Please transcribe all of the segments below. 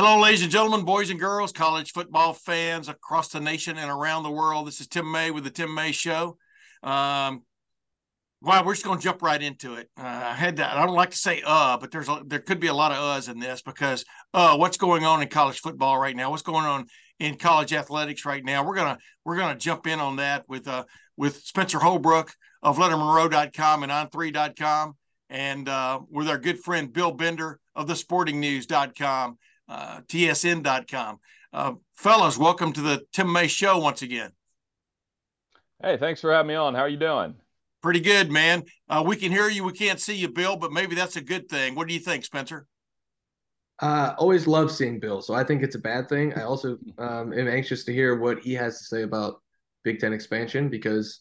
Hello, ladies and gentlemen, boys and girls, college football fans across the nation and around the world. This is Tim May with the Tim May Show. Um, well, we're just going to jump right into it. Uh, I had that. I don't like to say "uh," but there's a, there could be a lot of "uhs" in this because uh, what's going on in college football right now? What's going on in college athletics right now? We're gonna we're gonna jump in on that with uh with Spencer Holbrook of LettermenRow.com and On3.com, and uh, with our good friend Bill Bender of the SportingNews.com uh, tsn.com. Uh, fellas, welcome to the Tim May Show once again. Hey, thanks for having me on. How are you doing? Pretty good, man. Uh, we can hear you. We can't see you, Bill, but maybe that's a good thing. What do you think, Spencer? Uh, always love seeing Bill, so I think it's a bad thing. I also um, am anxious to hear what he has to say about Big Ten expansion because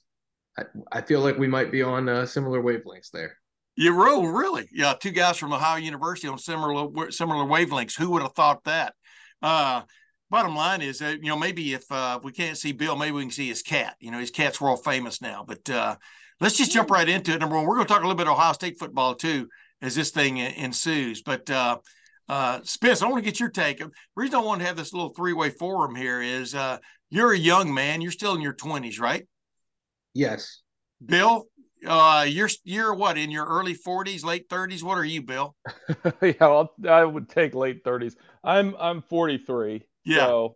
I, I feel like we might be on uh, similar wavelengths there. You roll really, yeah. Two guys from Ohio University on similar similar wavelengths. Who would have thought that? Uh, bottom line is that you know maybe if uh, we can't see Bill, maybe we can see his cat. You know, his cat's world famous now. But uh, let's just jump right into it. Number one, we're going to talk a little bit of Ohio State football too as this thing ensues. But uh, uh, Spence, I want to get your take. The reason I want to have this little three way forum here is uh, you're a young man. You're still in your twenties, right? Yes. Bill, uh, you're you're what in your early 40s, late 30s? What are you, Bill? yeah, I'll, I would take late 30s. I'm I'm 43. Yeah. So.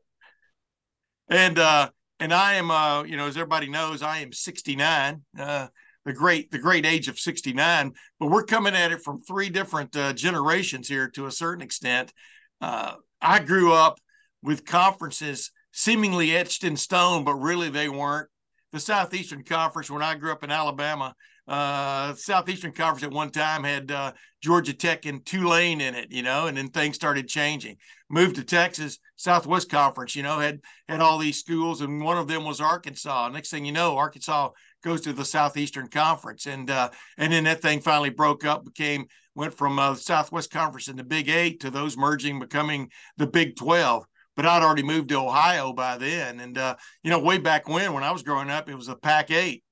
And uh, and I am uh, you know, as everybody knows, I am 69. Uh, the great the great age of 69. But we're coming at it from three different uh, generations here to a certain extent. Uh, I grew up with conferences seemingly etched in stone, but really they weren't the Southeastern Conference when I grew up in Alabama. Uh, Southeastern Conference at one time had uh, Georgia Tech and Tulane in it, you know, and then things started changing. Moved to Texas, Southwest Conference, you know, had had all these schools, and one of them was Arkansas. Next thing you know, Arkansas goes to the Southeastern Conference, and uh, and then that thing finally broke up, became went from uh, Southwest Conference in the Big Eight to those merging, becoming the Big Twelve but I'd already moved to Ohio by then. And uh, you know, way back when, when I was growing up, it was the Pac eight.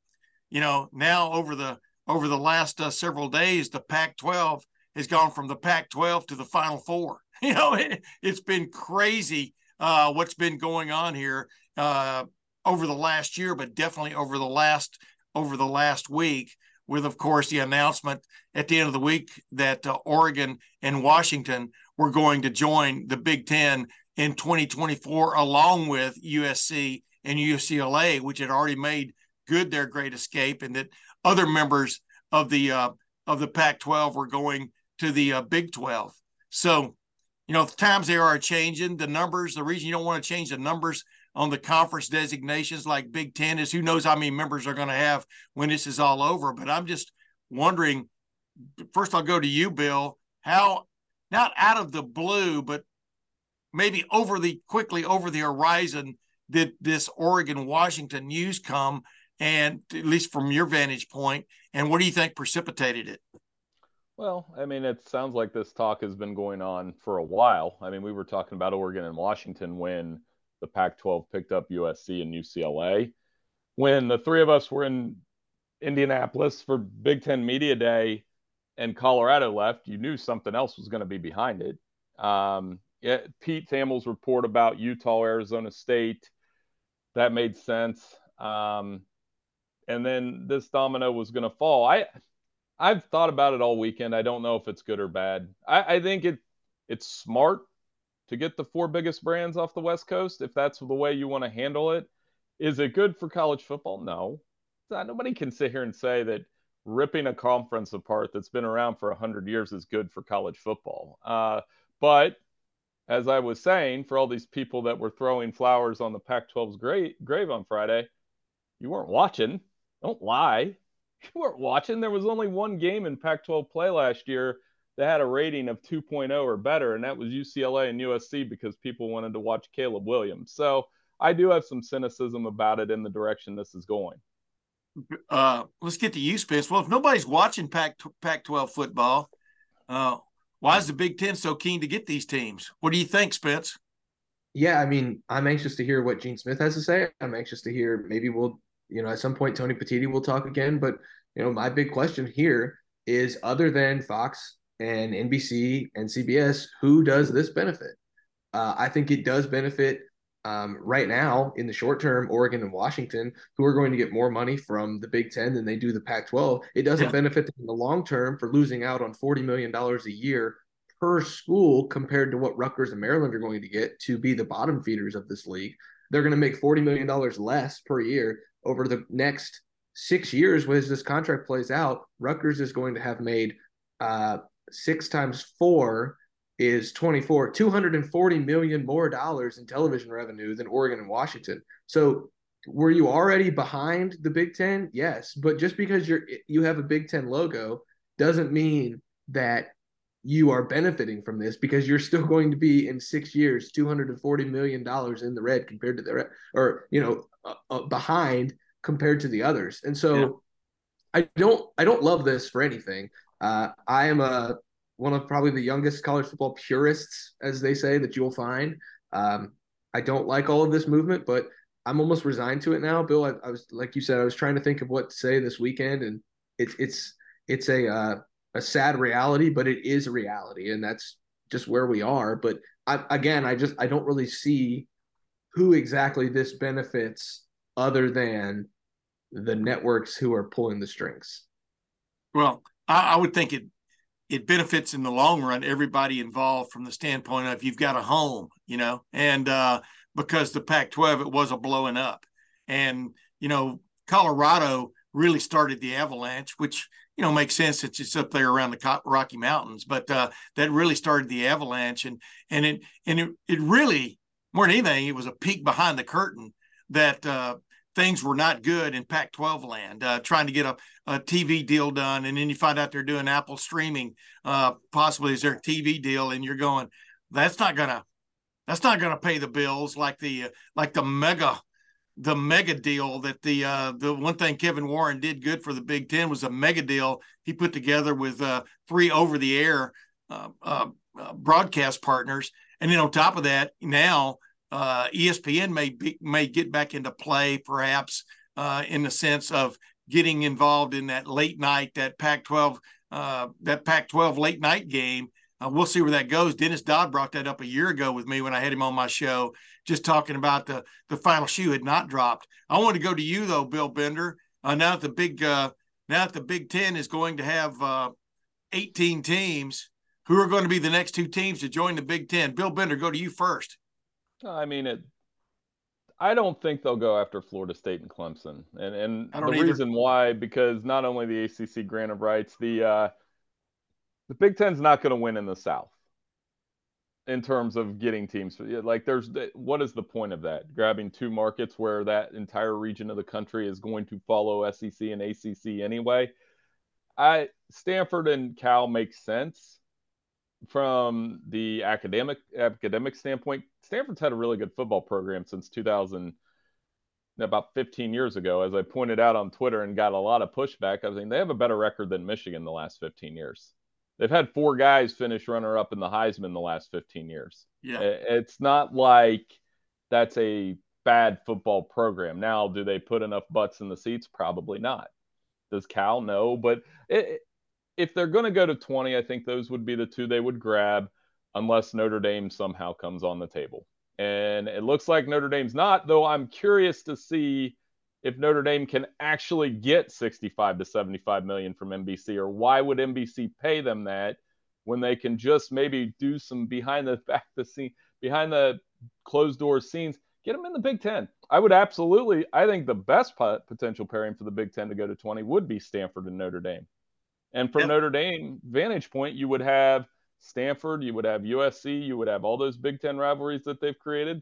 You know, now over the over the last uh, several days, the Pac twelve has gone from the Pac twelve to the Final Four. You know, it, has been crazy uh, what's been going on here uh, over the last year, but definitely over the last over the last week. With, of course, the announcement at the end of the week that uh, Oregon and Washington were going to join the Big Ten in 2024, along with USC and UCLA, which had already made good their great escape, and that other members of the uh, of the Pac-12 were going to the uh, Big 12. So, you know, the times they are changing. The numbers. The reason you don't want to change the numbers on the conference designations like Big Ten is who knows how many members are going to have when this is all over. But I'm just wondering. First, I'll go to you, Bill. How not out of the blue, but maybe over the quickly over the horizon did this Oregon Washington news come and at least from your vantage point and what do you think precipitated it? Well i mean it sounds like this talk has been going on for a while. I mean we were talking about oregon and washington when the pac 12 picked up usc and ucla when the three of us were in indianapolis for big ten media day and colorado left you knew something else was going to be behind it. Um, Pete Thamel's report about Utah, Arizona State, that made sense. Um, and then this domino was going to fall. I, I've thought about it all weekend. I don't know if it's good or bad. I, I think it, it's smart to get the four biggest brands off the West Coast if that's the way you want to handle it. Is it good for college football? No. Not, nobody can sit here and say that ripping a conference apart that's been around for 100 years is good for college football. Uh, but as I was saying, for all these people that were throwing flowers on the Pac 12's grave, grave on Friday, you weren't watching. Don't lie. You weren't watching. There was only one game in Pac 12 play last year that had a rating of 2.0 or better, and that was UCLA and USC because people wanted to watch Caleb Williams. So I do have some cynicism about it in the direction this is going. Uh, let's get to you, Spence. Well, if nobody's watching Pac Pac 12 football, uh, why is the Big Ten so keen to get these teams? What do you think, Spence? Yeah, I mean, I'm anxious to hear what Gene Smith has to say. I'm anxious to hear maybe we'll, you know, at some point Tony Petitti will talk again. But you know, my big question here is, other than Fox and NBC and CBS, who does this benefit? Uh, I think it does benefit um, right now in the short term, Oregon and Washington, who are going to get more money from the Big Ten than they do the Pac 12. It doesn't yeah. benefit them in the long term for losing out on $40 million a year per school compared to what Rutgers and Maryland are going to get to be the bottom feeders of this league. They're going to make $40 million less per year over the next six years as this contract plays out. Rutgers is going to have made uh, six times four is 24 240 million more dollars in television revenue than Oregon and Washington. So were you already behind the Big 10? Yes, but just because you're you have a Big 10 logo doesn't mean that you are benefiting from this because you're still going to be in 6 years 240 million dollars in the red compared to the red, or you know uh, uh, behind compared to the others. And so yeah. I don't I don't love this for anything. Uh, I am a one of probably the youngest college football purists, as they say, that you'll find. Um, I don't like all of this movement, but I'm almost resigned to it now. Bill, I, I, was like you said, I was trying to think of what to say this weekend, and it's it's it's a uh, a sad reality, but it is a reality, and that's just where we are. But I, again, I just I don't really see who exactly this benefits other than the networks who are pulling the strings. Well, I, I would think it it benefits in the long run everybody involved from the standpoint of you've got a home, you know, and uh, because the Pac-12 it was a blowing up, and you know Colorado really started the avalanche, which you know makes sense. It's just up there around the Rocky Mountains, but uh, that really started the avalanche, and and it and it it really more than anything, it was a peek behind the curtain that uh, things were not good in Pac 12 land, uh, trying to get a, a, TV deal done. And then you find out they're doing Apple streaming, uh, possibly is their TV deal. And you're going, that's not going to, that's not going to pay the bills like the, like the mega, the mega deal that the, uh, the one thing Kevin Warren did good for the Big Ten was a mega deal he put together with uh, three over the air uh, uh, uh, broadcast partners. And then on top of that, now, uh, ESPN may be, may get back into play, perhaps uh, in the sense of getting involved in that late night, that Pac-12, uh, that Pac-12 late night game. Uh, we'll see where that goes. Dennis Dodd brought that up a year ago with me when I had him on my show, just talking about the the final shoe had not dropped. I want to go to you though, Bill Bender. Uh, now that the big uh, now that the Big Ten is going to have 18 teams, who are going to be the next two teams to join the Big Ten? Bill Bender, go to you first. I mean, it. I don't think they'll go after Florida State and Clemson, and and the either. reason why because not only the ACC grant of rights, the uh, the Big Ten's not going to win in the South in terms of getting teams. Like, there's what is the point of that? Grabbing two markets where that entire region of the country is going to follow SEC and ACC anyway. I Stanford and Cal make sense from the academic academic standpoint, Stanford's had a really good football program since 2000, about 15 years ago. As I pointed out on Twitter and got a lot of pushback, I was saying they have a better record than Michigan the last 15 years. They've had four guys finish runner up in the Heisman the last 15 years. Yeah, it's not like that's a bad football program. Now, do they put enough butts in the seats? Probably not. Does Cal? No, but it, if they're going to go to 20, I think those would be the two they would grab unless Notre Dame somehow comes on the table. And it looks like Notre Dame's not, though I'm curious to see if Notre Dame can actually get 65 to 75 million from NBC or why would NBC pay them that when they can just maybe do some behind the back the scene behind the closed door scenes get them in the Big 10. I would absolutely I think the best potential pairing for the Big 10 to go to 20 would be Stanford and Notre Dame. And from yep. Notre Dame vantage point, you would have Stanford, you would have USC, you would have all those Big Ten rivalries that they've created.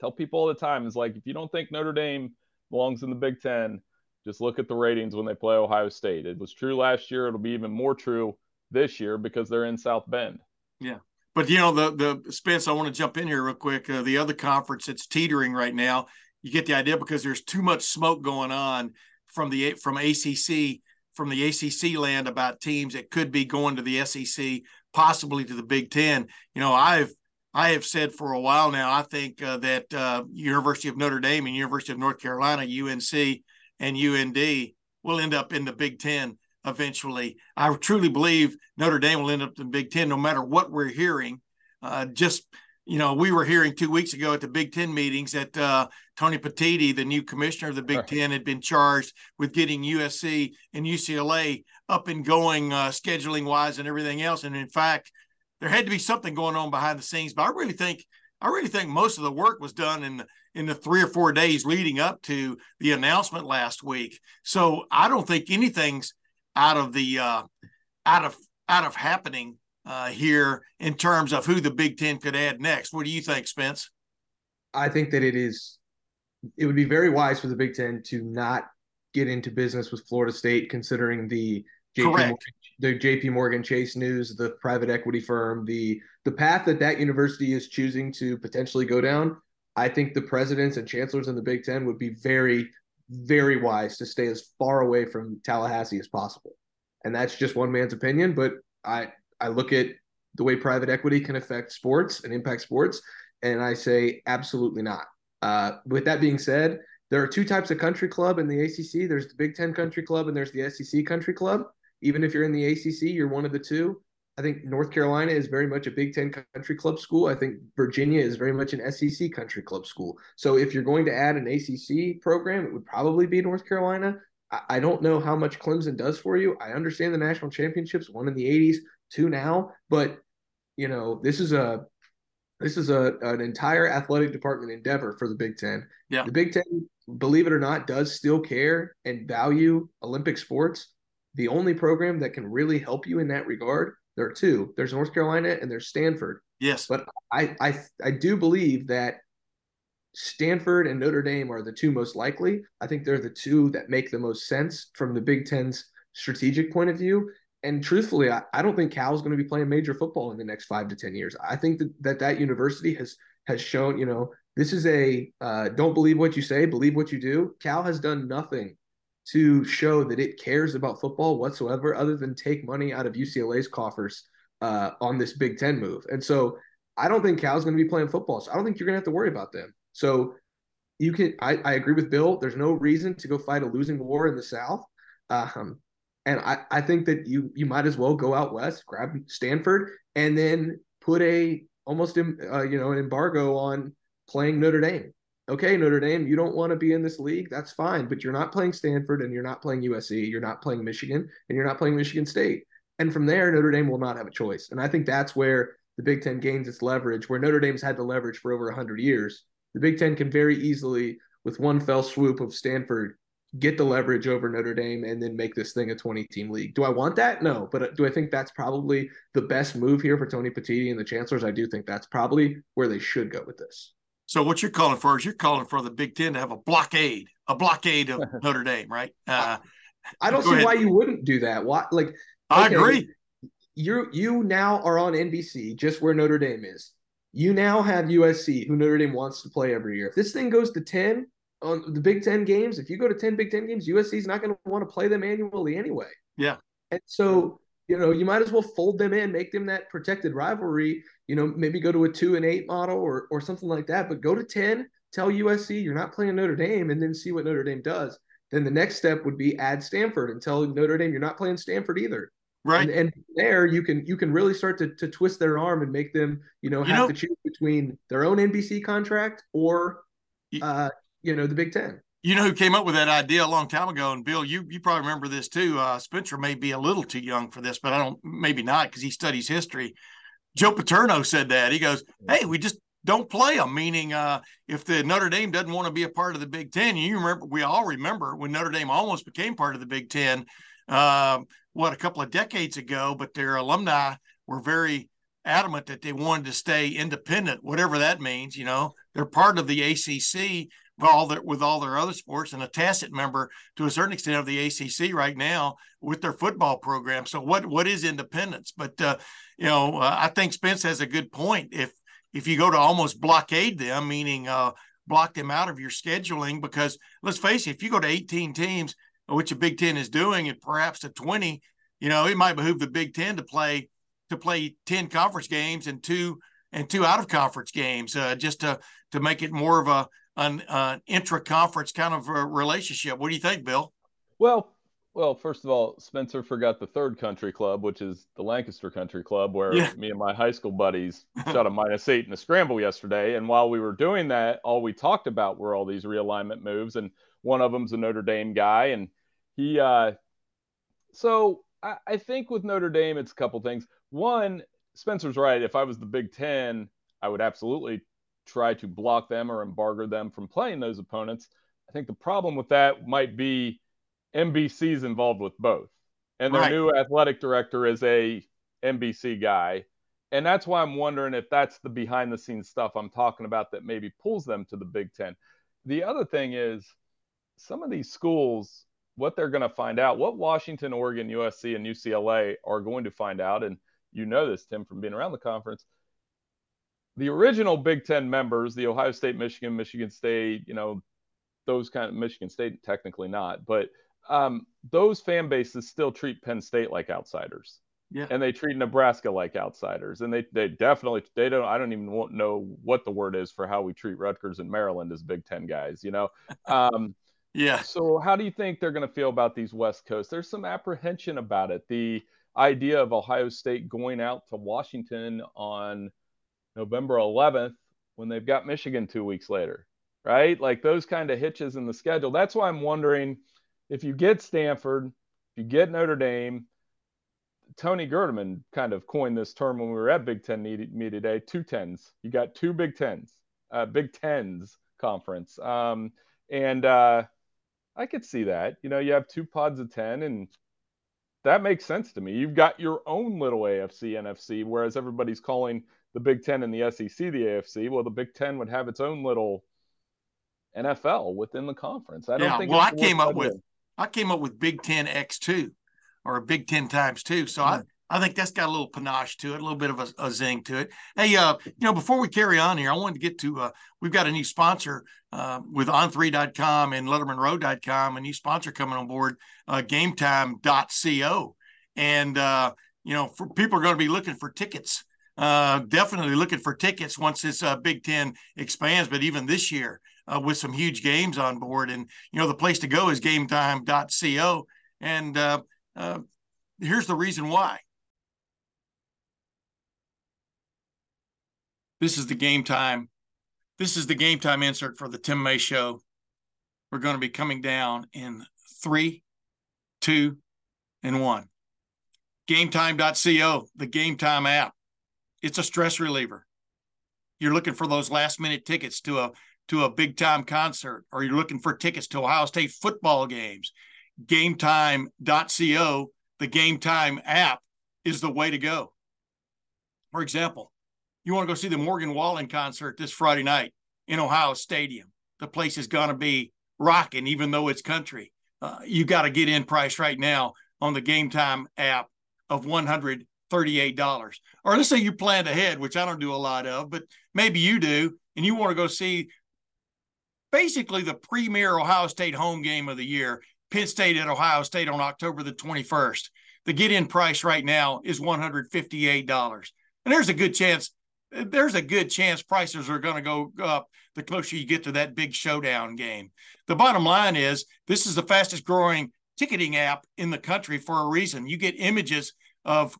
Tell people all the time is like if you don't think Notre Dame belongs in the Big Ten, just look at the ratings when they play Ohio State. It was true last year. It'll be even more true this year because they're in South Bend. Yeah. But you know the the Spence, I want to jump in here real quick. Uh, the other conference that's teetering right now, you get the idea because there's too much smoke going on from the from ACC from the ACC land about teams that could be going to the SEC, possibly to the Big Ten. You know, I've I have said for a while now. I think uh, that uh, University of Notre Dame and University of North Carolina, UNC, and UND will end up in the Big Ten eventually. I truly believe Notre Dame will end up in the Big Ten, no matter what we're hearing. Uh, just you know, we were hearing two weeks ago at the Big Ten meetings that uh, Tony Petitti, the new commissioner of the Big Ten, had been charged with getting USC and UCLA up and going, uh, scheduling wise, and everything else. And in fact, there had to be something going on behind the scenes. But I really think, I really think most of the work was done in the, in the three or four days leading up to the announcement last week. So I don't think anything's out of the uh, out of out of happening uh, here in terms of who the Big Ten could add next. What do you think, Spence? I think that it is. It would be very wise for the Big Ten to not get into business with Florida State, considering the JP Morgan, the JP Morgan Chase News, the private equity firm, the the path that that university is choosing to potentially go down. I think the presidents and chancellors in the Big Ten would be very, very wise to stay as far away from Tallahassee as possible. And that's just one man's opinion, but I I look at the way private equity can affect sports and impact sports, and I say absolutely not. Uh, with that being said, there are two types of country club in the ACC. There's the Big Ten Country Club and there's the SEC Country Club. Even if you're in the ACC, you're one of the two. I think North Carolina is very much a Big Ten country club school. I think Virginia is very much an SEC country club school. So if you're going to add an ACC program, it would probably be North Carolina. I don't know how much Clemson does for you. I understand the national championships, won in the 80s, two now, but you know this is a this is a an entire athletic department endeavor for the Big Ten. Yeah, the Big Ten, believe it or not, does still care and value Olympic sports. The only program that can really help you in that regard, there are two. There's North Carolina and there's Stanford. Yes, but I I I do believe that Stanford and Notre Dame are the two most likely. I think they're the two that make the most sense from the Big Ten's strategic point of view. And truthfully, I, I don't think Cal is going to be playing major football in the next five to ten years. I think that that, that university has has shown, you know, this is a uh, don't believe what you say, believe what you do. Cal has done nothing to show that it cares about football whatsoever, other than take money out of UCLA's coffers uh, on this Big Ten move. And so I don't think Cal's going to be playing football. So I don't think you're going to have to worry about them. So you can, I, I agree with Bill. There's no reason to go fight a losing war in the South. Um, and I, I think that you you might as well go out west, grab Stanford, and then put a almost uh, you know an embargo on playing Notre Dame. Okay, Notre Dame, you don't want to be in this league. That's fine, but you're not playing Stanford, and you're not playing USC, you're not playing Michigan, and you're not playing Michigan State. And from there, Notre Dame will not have a choice. And I think that's where the Big Ten gains its leverage, where Notre Dame's had the leverage for over 100 years the Big Ten can very easily, with one fell swoop of Stanford, get the leverage over Notre Dame and then make this thing a 20 team league. Do I want that? No. But uh, do I think that's probably the best move here for Tony Petitti and the Chancellors? I do think that's probably where they should go with this. So what you're calling for is you're calling for the Big Ten to have a blockade, a blockade of Notre Dame, right? Uh, I don't see ahead. why you wouldn't do that. Why, like, okay, I agree. You you now are on NBC, just where Notre Dame is. You now have USC, who Notre Dame wants to play every year. If this thing goes to 10 on the Big Ten games, if you go to 10 Big Ten games, USC is not going to want to play them annually anyway. Yeah. And so, you know, you might as well fold them in, make them that protected rivalry, you know, maybe go to a two and eight model or, or something like that, but go to 10, tell USC you're not playing Notre Dame, and then see what Notre Dame does. Then the next step would be add Stanford and tell Notre Dame you're not playing Stanford either. Right. And, and, there you can you can really start to, to twist their arm and make them, you know, have you know, to choose between their own NBC contract or uh, you know, the Big Ten. You know who came up with that idea a long time ago, and Bill, you you probably remember this too. Uh, Spencer may be a little too young for this, but I don't maybe not because he studies history. Joe Paterno said that. He goes, Hey, we just don't play them. Meaning, uh, if the Notre Dame doesn't want to be a part of the Big Ten, you remember, we all remember when Notre Dame almost became part of the Big Ten uh, what a couple of decades ago, but their alumni were very adamant that they wanted to stay independent, whatever that means. You know, they're part of the ACC with all their with all their other sports and a tacit member to a certain extent of the ACC right now with their football program. So what what is independence? But uh, you know, uh, I think Spence has a good point. If if you go to almost blockade them, meaning uh, block them out of your scheduling, because let's face it, if you go to 18 teams which the Big Ten is doing, and perhaps to 20, you know, it might behoove the Big Ten to play to play 10 conference games and two and two out of conference games, uh, just to to make it more of a an, an intra conference kind of a relationship. What do you think, Bill? Well, Well, first of all, Spencer forgot the third country club, which is the Lancaster Country Club, where yeah. me and my high school buddies shot a minus eight in a scramble yesterday. And while we were doing that, all we talked about were all these realignment moves. And one of them's a Notre Dame guy. And he, uh, so I, I think with Notre Dame, it's a couple things. One, Spencer's right. If I was the Big Ten, I would absolutely try to block them or embargo them from playing those opponents. I think the problem with that might be NBC's involved with both. And their right. new athletic director is a NBC guy. And that's why I'm wondering if that's the behind the scenes stuff I'm talking about that maybe pulls them to the Big Ten. The other thing is some of these schools, what they're going to find out, what Washington, Oregon, USC, and UCLA are going to find out, and you know this, Tim, from being around the conference. The original Big Ten members, the Ohio State, Michigan, Michigan State, you know, those kind of Michigan State, technically not, but um, those fan bases still treat Penn State like outsiders. Yeah. And they treat Nebraska like outsiders. And they, they definitely, they don't, I don't even know what the word is for how we treat Rutgers and Maryland as Big Ten guys, you know? Um, yeah. So how do you think they're going to feel about these West Coast? There's some apprehension about it. The idea of Ohio State going out to Washington on November 11th when they've got Michigan two weeks later, right? Like those kind of hitches in the schedule. That's why I'm wondering – if you get Stanford, if you get Notre Dame, Tony Gerdeman kind of coined this term when we were at Big Ten media today. Two tens. You got two Big Tens, uh, Big Tens conference, um, and uh, I could see that. You know, you have two pods of ten, and that makes sense to me. You've got your own little AFC, NFC, whereas everybody's calling the Big Ten and the SEC the AFC. Well, the Big Ten would have its own little NFL within the conference. I don't yeah, think. Well, I came up with. I came up with Big Ten X two, or a Big Ten times two. So mm-hmm. I think that's got a little panache to it, a little bit of a, a, zing to it. Hey, uh, you know, before we carry on here, I wanted to get to uh, we've got a new sponsor uh, with on3.com and lettermenrow.com, a new sponsor coming on board, uh, gametime.co. And, uh, you know, for people are going to be looking for tickets, uh, definitely looking for tickets once this uh, Big Ten expands. But even this year, uh, with some huge games on board. And, you know, the place to go is gametime.co. And uh, uh, here's the reason why. This is the game time. This is the game time insert for the Tim May Show. We're going to be coming down in three, two, and one. GameTime.co, the Game Time app. It's a stress reliever. You're looking for those last minute tickets to a to a big time concert or you're looking for tickets to Ohio State football games, gametime.co, the Game Time app is the way to go. For example, you want to go see the Morgan Wallen concert this Friday night in Ohio Stadium. The place is going to be rocking, even though it's country. Uh, you got to get in price right now on the Game Time app of $138. Or let's say you planned ahead, which I don't do a lot of, but maybe you do, and you want to go see basically the premier Ohio State home game of the year, Penn State at Ohio State on October the 21st. The get in price right now is $158. And there's a good chance there's a good chance prices are going to go up the closer you get to that big showdown game. The bottom line is this is the fastest growing ticketing app in the country for a reason. You get images of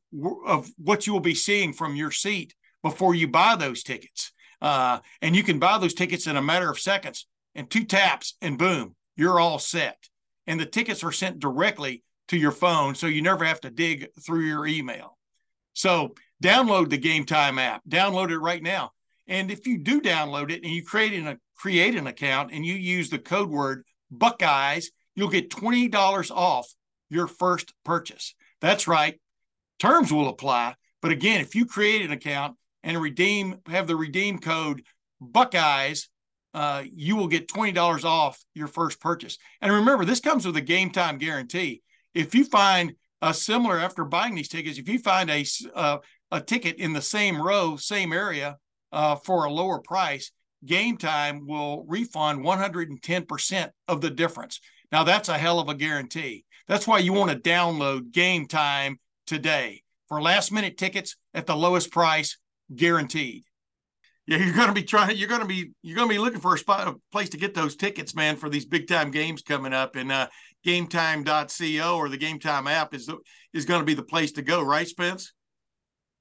of what you will be seeing from your seat before you buy those tickets. Uh, and you can buy those tickets in a matter of seconds and two taps and boom, you're all set. And the tickets are sent directly to your phone, so you never have to dig through your email. So download the Game Time app. Download it right now. And if you do download it and you create an, create an account and you use the code word Buckeyes, you'll get $20 off your first purchase. That's right. Terms will apply. But again, if you create an account and redeem, have the redeem code Buckeyes, uh, you will get $20 off your first purchase. And remember, this comes with a game time guarantee. If you find a similar, after buying these tickets, if you find a, uh, a ticket in the same row, same area uh, for a lower price, game time will refund 110% of the difference. Now, that's a hell of a guarantee. That's why you want to download game time today for last minute tickets at the lowest price guaranteed yeah, you're going to be trying. You're going to be you're going to be looking for a spot, a place to get those tickets, man, for these big time games coming up. And uh, GameTime.co or the GameTime app is is going to be the place to go, right, Spence?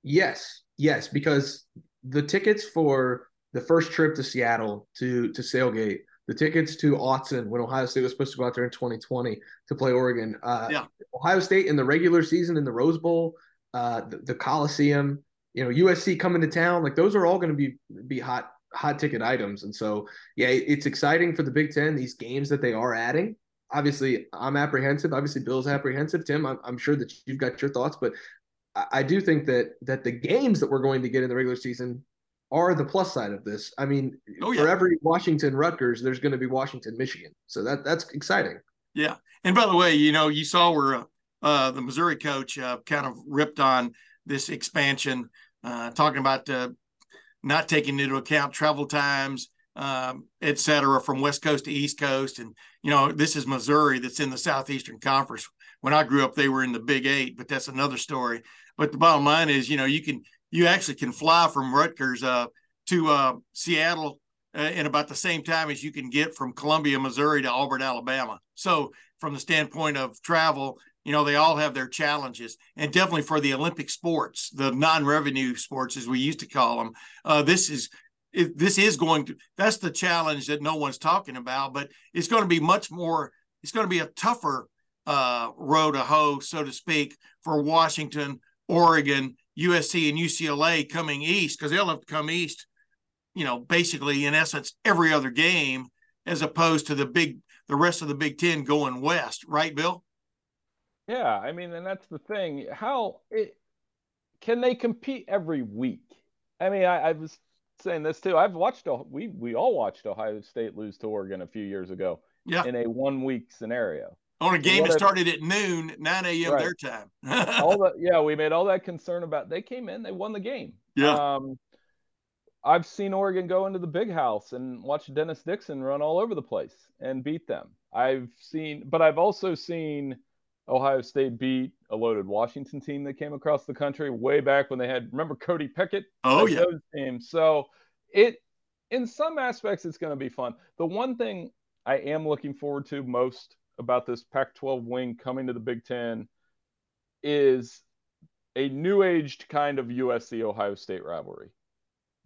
Yes, yes, because the tickets for the first trip to Seattle to to Sailgate, the tickets to Autzen when Ohio State was supposed to go out there in 2020 to play Oregon. Uh, yeah. Ohio State in the regular season in the Rose Bowl, uh, the, the Coliseum, you know, USC coming to town, like those are all going to be be hot hot ticket items. And so, yeah, it's exciting for the Big Ten. These games that they are adding. Obviously, I'm apprehensive. Obviously, Bill's apprehensive. Tim, I'm, I'm sure that you've got your thoughts, but I, do think that that the games that we're going to get in the regular season are the plus side of this. I mean, oh, yeah. for every Washington Rutgers, there's going to be Washington Michigan. So that that's exciting. Yeah. And by the way, you know, you saw where uh, uh, the Missouri coach uh, kind of ripped on this expansion, uh, talking about uh, not taking into account travel times, um, et cetera, from West Coast to East Coast. And, you know, this is Missouri that's in the Southeastern Conference. When I grew up, they were in the Big Eight, but that's another story. But the bottom line is, you know, you can you actually can fly from Rutgers uh, to uh, Seattle uh, in about the same time as you can get from Columbia, Missouri to Auburn, Alabama. So, from the standpoint of travel, you know, they all have their challenges. And definitely for the Olympic sports, the non revenue sports, as we used to call them, uh, this is. It, this is going to that's the challenge that no one's talking about but it's going to be much more it's going to be a tougher uh, road to hoe so to speak for washington oregon USC and UCLA coming east because they'll have to come east, you know, basically in essence every other game, as opposed to the big the rest of the Big Ten going west, right, Bill? Yeah, I mean, and that's the thing. How it, can they compete every week? I mean, I, I was saying this too. I've watched we we all watched Ohio State lose to Oregon a few years ago. Yeah. In a one week scenario on a game that started at noon, 9 a.m. Right. their time. all that, yeah, we made all that concern about. They came in, they won the game. Yeah. Um, I've seen Oregon go into the big house and watch Dennis Dixon run all over the place and beat them. I've seen, but I've also seen Ohio State beat a loaded Washington team that came across the country way back when they had remember Cody Pickett. Oh yeah. Teams. So it in some aspects it's going to be fun. The one thing I am looking forward to most about this Pac 12 wing coming to the Big Ten is a new aged kind of USC Ohio State rivalry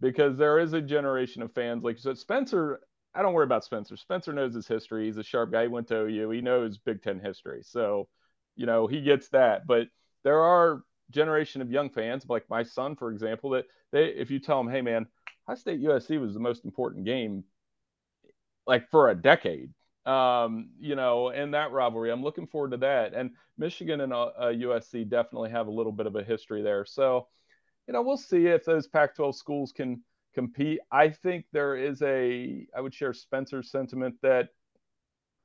because there is a generation of fans, like you said, Spencer. I don't worry about Spencer. Spencer knows his history. He's a sharp guy. He went to OU. He knows Big Ten history. So, you know, he gets that. But there are generation of young fans, like my son, for example, that they, if you tell them, hey, man, Ohio State USC was the most important game like for a decade um, you know, in that rivalry. I'm looking forward to that. And Michigan and uh, USC definitely have a little bit of a history there. So, you know, we'll see if those Pac 12 schools can compete. I think there is a, I would share Spencer's sentiment that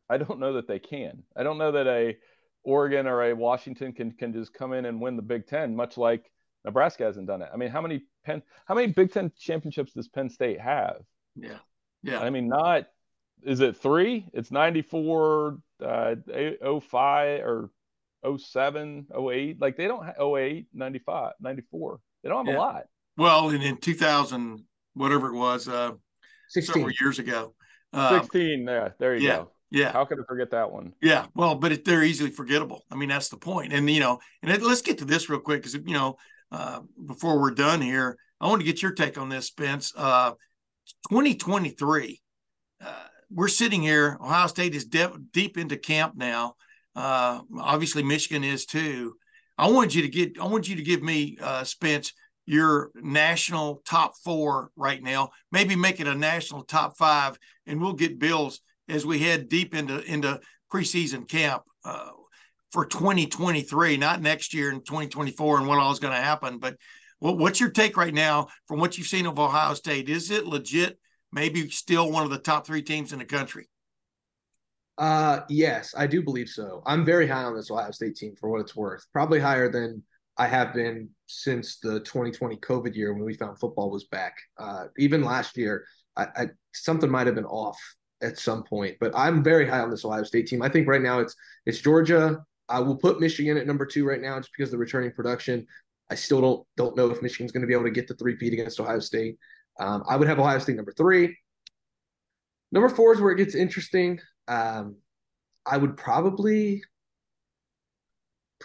I don't know that they can. I don't know that a Oregon or a Washington can, can just come in and win the Big Ten, much like Nebraska hasn't done it. I mean, how many Penn, how many Big Ten championships does Penn State have? Yeah. Yeah. I mean, not is it three? It's 94, uh, 05 or 07, 08. Like they don't have 08, 95, 94. They don't have yeah. a lot. Well, and in 2000, whatever it was, uh, 16. several years ago. Uh, 16. Yeah, there you yeah, go. Yeah. How could I forget that one? Yeah. Well, but it, they're easily forgettable. I mean, that's the point. And, you know, and it, let's get to this real quick because, you know, uh, before we're done here, I want to get your take on this, Spence. Uh, 2023. Uh, we're sitting here. Ohio State is de- deep into camp now. Uh, obviously, Michigan is too. I want you to get. I want you to give me, uh, Spence, your national top four right now. Maybe make it a national top five, and we'll get Bills as we head deep into into preseason camp uh, for 2023, not next year in 2024, and what all is going to happen. But what, what's your take right now from what you've seen of Ohio State? Is it legit maybe still one of the top three teams in the country? Uh, yes, I do believe so. I'm very high on this Ohio State team for what it's worth. Probably higher than I have been since the 2020 COVID year when we found football was back. Uh, even last year, I, I something might have been off at some point, but I'm very high on this Ohio State team. I think right now it's it's Georgia. I will put Michigan at number two right now just because of the returning production. I still don't don't know if Michigan's going to be able to get the three peat against Ohio State. Um, I would have Ohio State number three. Number four is where it gets interesting. Um, I would probably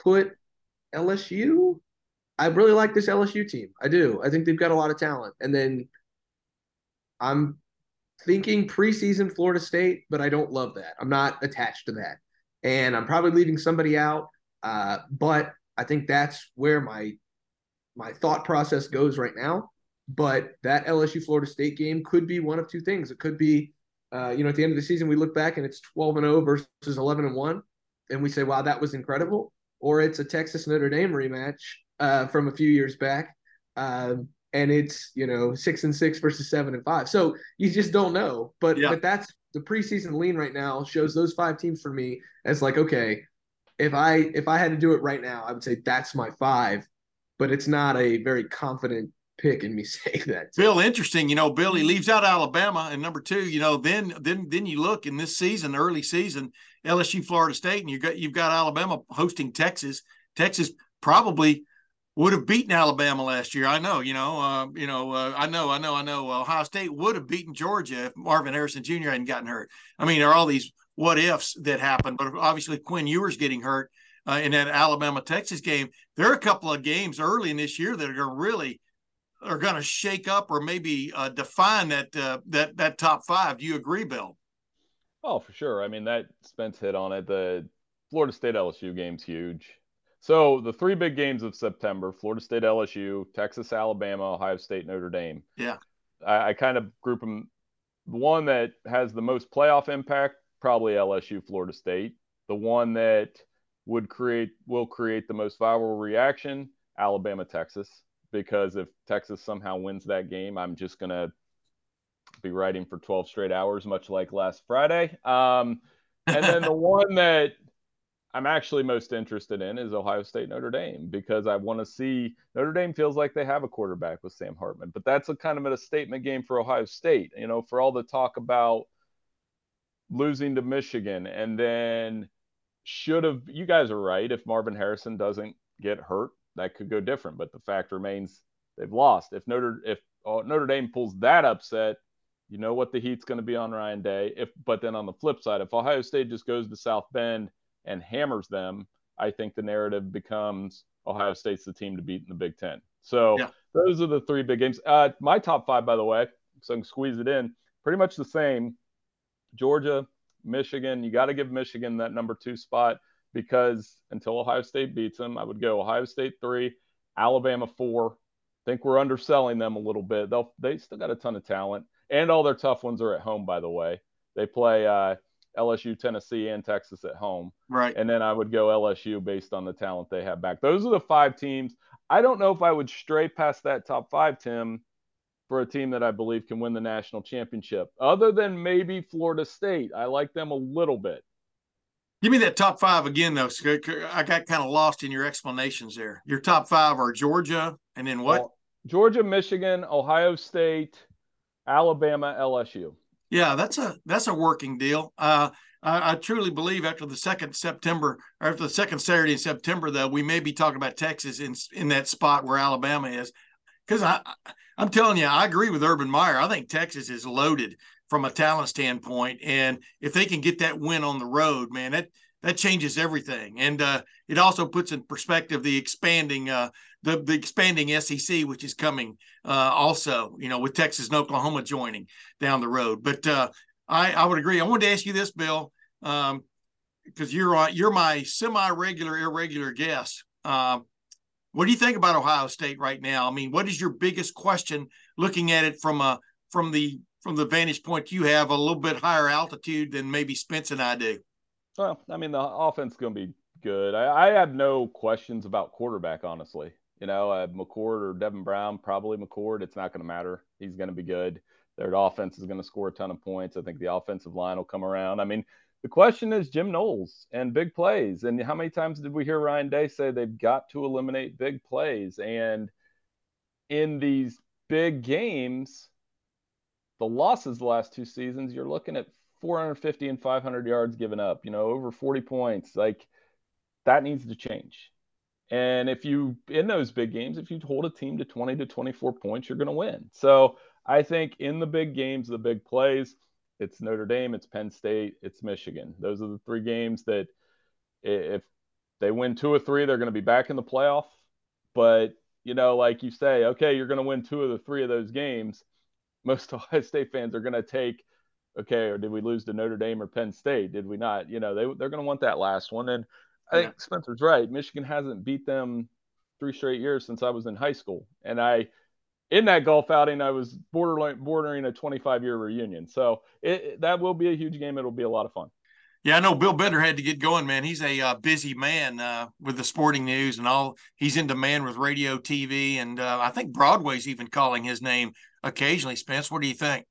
put LSU. I really like this LSU team. I do. I think they've got a lot of talent. And then I'm thinking preseason Florida State, but I don't love that. I'm not attached to that. And I'm probably leaving somebody out. Uh, but I think that's where my my thought process goes right now. But that LSU Florida State game could be one of two things. It could be, uh, you know, at the end of the season, we look back and it's 12 and 0 versus 11 and 1, and we say, wow, that was incredible. Or it's a Texas Notre Dame rematch uh, from a few years back. Um, and it's you know six and six versus seven and five. So you just don't know. But yeah. but that's the preseason lean right now shows those five teams for me as like okay, if I if I had to do it right now, I would say that's my five but it's not a very confident pick in me saying that. Bill, interesting. You know, Billy leaves out Alabama, and number two, you know, then then then you look in this season, early season, LSU, Florida State, and you got you've got Alabama hosting Texas. Texas probably would have beaten Alabama last year. I know, you know, uh, you know, uh, I know, I know, I know. Ohio State would have beaten Georgia if Marvin Harrison Jr. hadn't gotten hurt. I mean, there are all these what ifs that happen, but obviously Quinn Ewers getting hurt uh, in that Alabama Texas game. There are a couple of games early in this year that are going to really are going to shake up or maybe uh, define that uh, that that top five. Do you agree, Bill? Oh, for sure. I mean, that Spence hit on it. The Florida State LSU game's huge. So the three big games of September: Florida State LSU, Texas Alabama, Ohio State Notre Dame. Yeah, I, I kind of group them. The one that has the most playoff impact, probably LSU, Florida State. The one that would create will create the most viral reaction Alabama Texas because if Texas somehow wins that game I'm just going to be writing for 12 straight hours much like last Friday. Um, and then the one that I'm actually most interested in is Ohio State Notre Dame because I want to see Notre Dame feels like they have a quarterback with Sam Hartman but that's a kind of a statement game for Ohio State you know for all the talk about losing to Michigan. And then should have you guys are right if marvin harrison doesn't get hurt that could go different but the fact remains they've lost. If notre if uh, notre dame pulls that upset you know what the heat's going to be on ryan day. If but then on the flip side if ohio state just goes to south bend and hammers them i think the narrative becomes ohio state's the team to beat in the big ten. So yeah. those are the three big games. Uh, my top five by the way so i can squeeze it in pretty much the same. Georgia Michigan. You got to give Michigan that number two spot because until Ohio State beats them, I would go Ohio State three, Alabama four. think we're underselling them a little bit. They'll they still got a ton of talent, and all their tough ones are at home. By the way, they play uh, LSU, Tennessee, and Texas at home. Right. And then I would go LSU based on the talent they have back. Those are the five teams. I don't know if I would stray past that top five, Tim, for a team that I believe can win the national championship. Other than maybe Florida State, I like them a little bit. Give me that top five again, though. I got kind of lost in your explanations there. Your top five are Georgia, and then what? Well, Georgia, Michigan, Ohio State, Alabama, LSU. Yeah, that's a that's a working deal. Uh, I, I, truly believe after the second September, or after the second Saturday in September, though, we may be talking about Texas in in that spot where Alabama is, because I I'm telling you, I agree with Urban Meyer. I think Texas is loaded from a talent standpoint, and if they can get that win on the road, man, that that changes everything, and uh, it also puts in perspective the expanding uh, the the expanding SEC, which is coming uh, also, you know, with Texas and Oklahoma joining down the road. But uh, I I would agree. I wanted to ask you this, Bill, because um, you're you're my semi regular irregular guest. Um, what do you think about Ohio State right now? I mean, what is your biggest question looking at it from a from the from the vantage point you have a little bit higher altitude than maybe Spence and I do? Well, I mean, the offense is going to be good. I, I, have no questions about quarterback, honestly. You know, uh, McCord or Devin Brown, probably McCord. It's not going to matter. He's going to be good. Their offense is going to score a ton of points. I think the offensive line will come around. I mean, the question is Jim Knowles and big plays. And how many times did we hear Ryan Day say they've got to eliminate big plays? And in these big games, the losses the last two seasons, you're looking at 450 and 500 yards given up, you know, over 40 points. Like that needs to change. And if you, in those big games, if you hold a team to 20 to 24 points, you're going to win. So I think in the big games, the big plays, it's Notre Dame, it's Penn State, it's Michigan. Those are the three games that if they win two or three, they're going to be back in the playoff. But you know, like you say, okay, you're going to win two of the three of those games. Most Ohio State fans are going to take, okay, or did we lose to Notre Dame or Penn State? Did we not? You know, they they're going to want that last one. And I think yeah. Spencer's right. Michigan hasn't beat them three straight years since I was in high school, and I in that golf outing, I was borderline bordering a 25 year reunion. So it, that will be a huge game. It'll be a lot of fun. Yeah, I know Bill Bender had to get going, man. He's a uh, busy man uh, with the sporting news and all. He's in demand with radio, TV, and uh, I think Broadway's even calling his name occasionally. Spence, what do you think?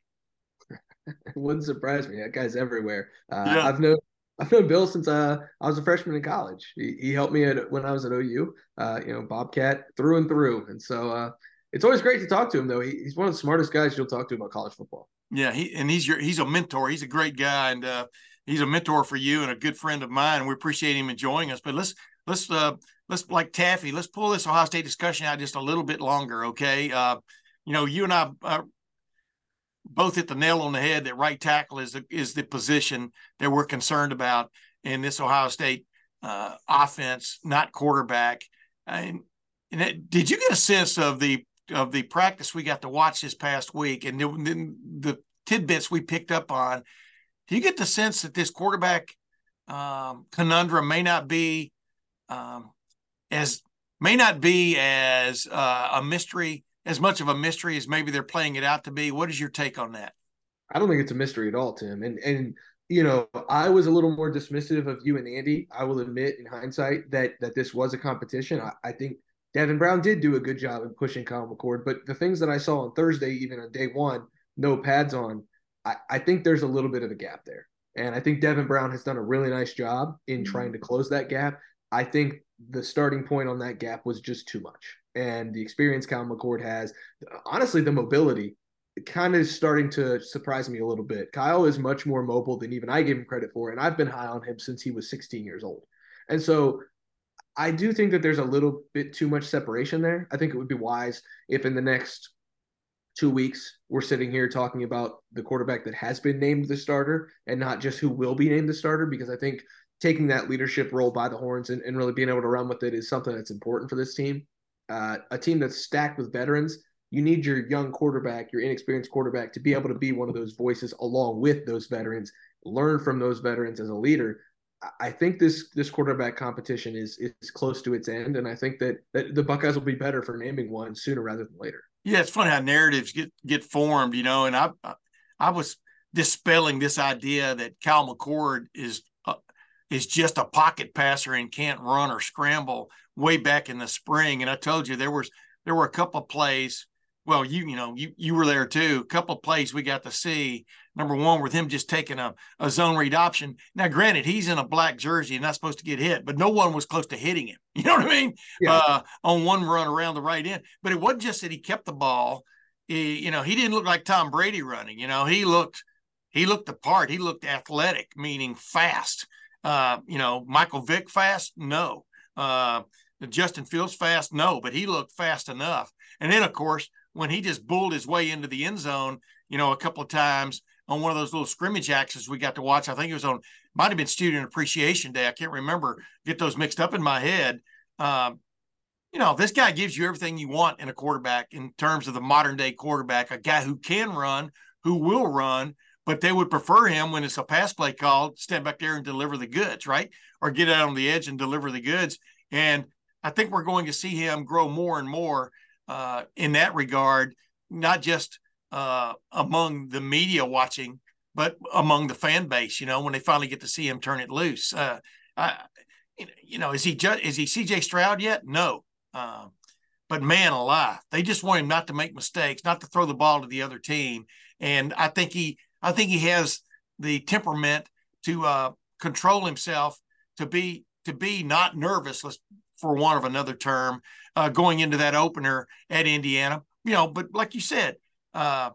it wouldn't surprise me. That guy's everywhere. Uh, yeah. I've known I've known Bill since uh, I was a freshman in college. He, he helped me at, when I was at OU. Uh, you know, Bobcat through and through, and so it's always great to talk to him. Though he, he's one of the smartest guys you'll talk to about college football. Yeah, he and he's your he's a mentor. He's a great guy, and he's a mentor for you and a good friend of mine. We appreciate him enjoying us. But let's let's uh let's like Taffy, let's pull this Ohio State discussion out just a little bit longer, okay? Uh, you know, you and I uh, both hit the nail on the head that right tackle is the, is the position that we're concerned about in this Ohio State uh, offense, not quarterback. And, and did you get a sense of the of the practice we got to watch this past week and the, the tidbits we picked up on? Do you get the sense that this quarterback um, conundrum may not be um, as may not be as uh, a mystery as much of a mystery as maybe they're playing it out to be? What is your take on that? I don't think it's a mystery at all, Tim. And and you know, I was a little more dismissive of you and Andy. I will admit, in hindsight, that that this was a competition. I, I think Devin Brown did do a good job in pushing Kyle McCord, but the things that I saw on Thursday, even on day one, no pads on, I, I think there's a little bit of a gap there. And I think Devin Brown has done a really nice job in mm-hmm. trying to close that gap. I think the starting point on that gap was just too much. And the experience Kyle McCord has, honestly, the mobility kind of starting to surprise me a little bit. Kyle is much more mobile than even I gave him credit for. And I've been high on him since he was 16 years old. And so I do think that there's a little bit too much separation there. I think it would be wise if in the next two weeks, we're sitting here talking about the quarterback that has been named the starter and not just who will be named the starter, because I think taking that leadership role by the horns and, and really being able to run with it is something that's important for this team. Uh, a team that's stacked with veterans, you need your young quarterback, your inexperienced quarterback, to be able to be one of those voices along with those veterans, learn from those veterans as a leader. I think this this quarterback competition is is close to its end, and I think that, that the Buckeyes will be better for naming one sooner rather than later. Yeah, it's funny how narratives get get formed, you know. And I I was dispelling this idea that Kyle McCord is uh, is just a pocket passer and can't run or scramble way back in the spring. And I told you there was there were a couple of plays well, you you know you you were there too. A couple of plays we got to see. Number one, with him just taking a, a zone read option. Now, granted, he's in a black jersey and not supposed to get hit, but no one was close to hitting him. You know what I mean? Yeah. Uh, on one run around the right end. But it wasn't just that he kept the ball. He, you know, he didn't look like Tom Brady running. You know, he looked he looked the part. He looked athletic, meaning fast. Uh, you know, Michael Vick fast? No. Uh, Justin Fields fast? No, but he looked fast enough. And then, of course, when he just bulled his way into the end zone, you know, a couple of times on one of those little scrimmage actions we got to watch. I think it was on, might have been Student Appreciation Day. I can't remember. Get those mixed up in my head. Um, you know, this guy gives you everything you want in a quarterback in terms of the modern day quarterback, a guy who can run, who will run, but they would prefer him when it's a pass play call, stand back there and deliver the goods, right? Or get out on the edge and deliver the goods. And I think we're going to see him grow more and more uh, in that regard, not just uh, among the media watching, but among the fan base. You know, when they finally get to see him turn it loose. Uh, I, you know, is he just is he C.J. Stroud yet? No. Um, but man alive, they just want him not to make mistakes, not to throw the ball to the other team. And I think he, I think he has the temperament to uh, control himself, to be to be not nervous. For want of another term, uh, going into that opener at Indiana. You know, but like you said, uh,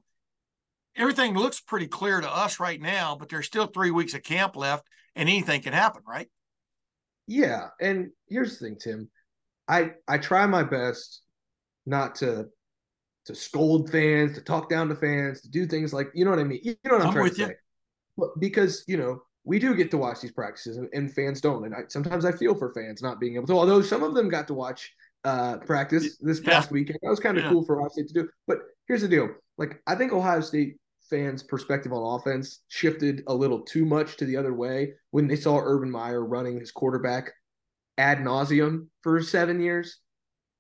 everything looks pretty clear to us right now. But there's still three weeks of camp left, and anything can happen, right? Yeah, and here's the thing, Tim. I I try my best not to to scold fans, to talk down to fans, to do things like you know what I mean. You know what I'm, I'm trying to say. because you know we do get to watch these practices and, and fans don't and I, sometimes i feel for fans not being able to although some of them got to watch uh practice this past yeah. weekend that was kind of yeah. cool for ohio state to do but here's the deal like i think ohio state fans perspective on offense shifted a little too much to the other way when they saw urban meyer running his quarterback ad nauseum for seven years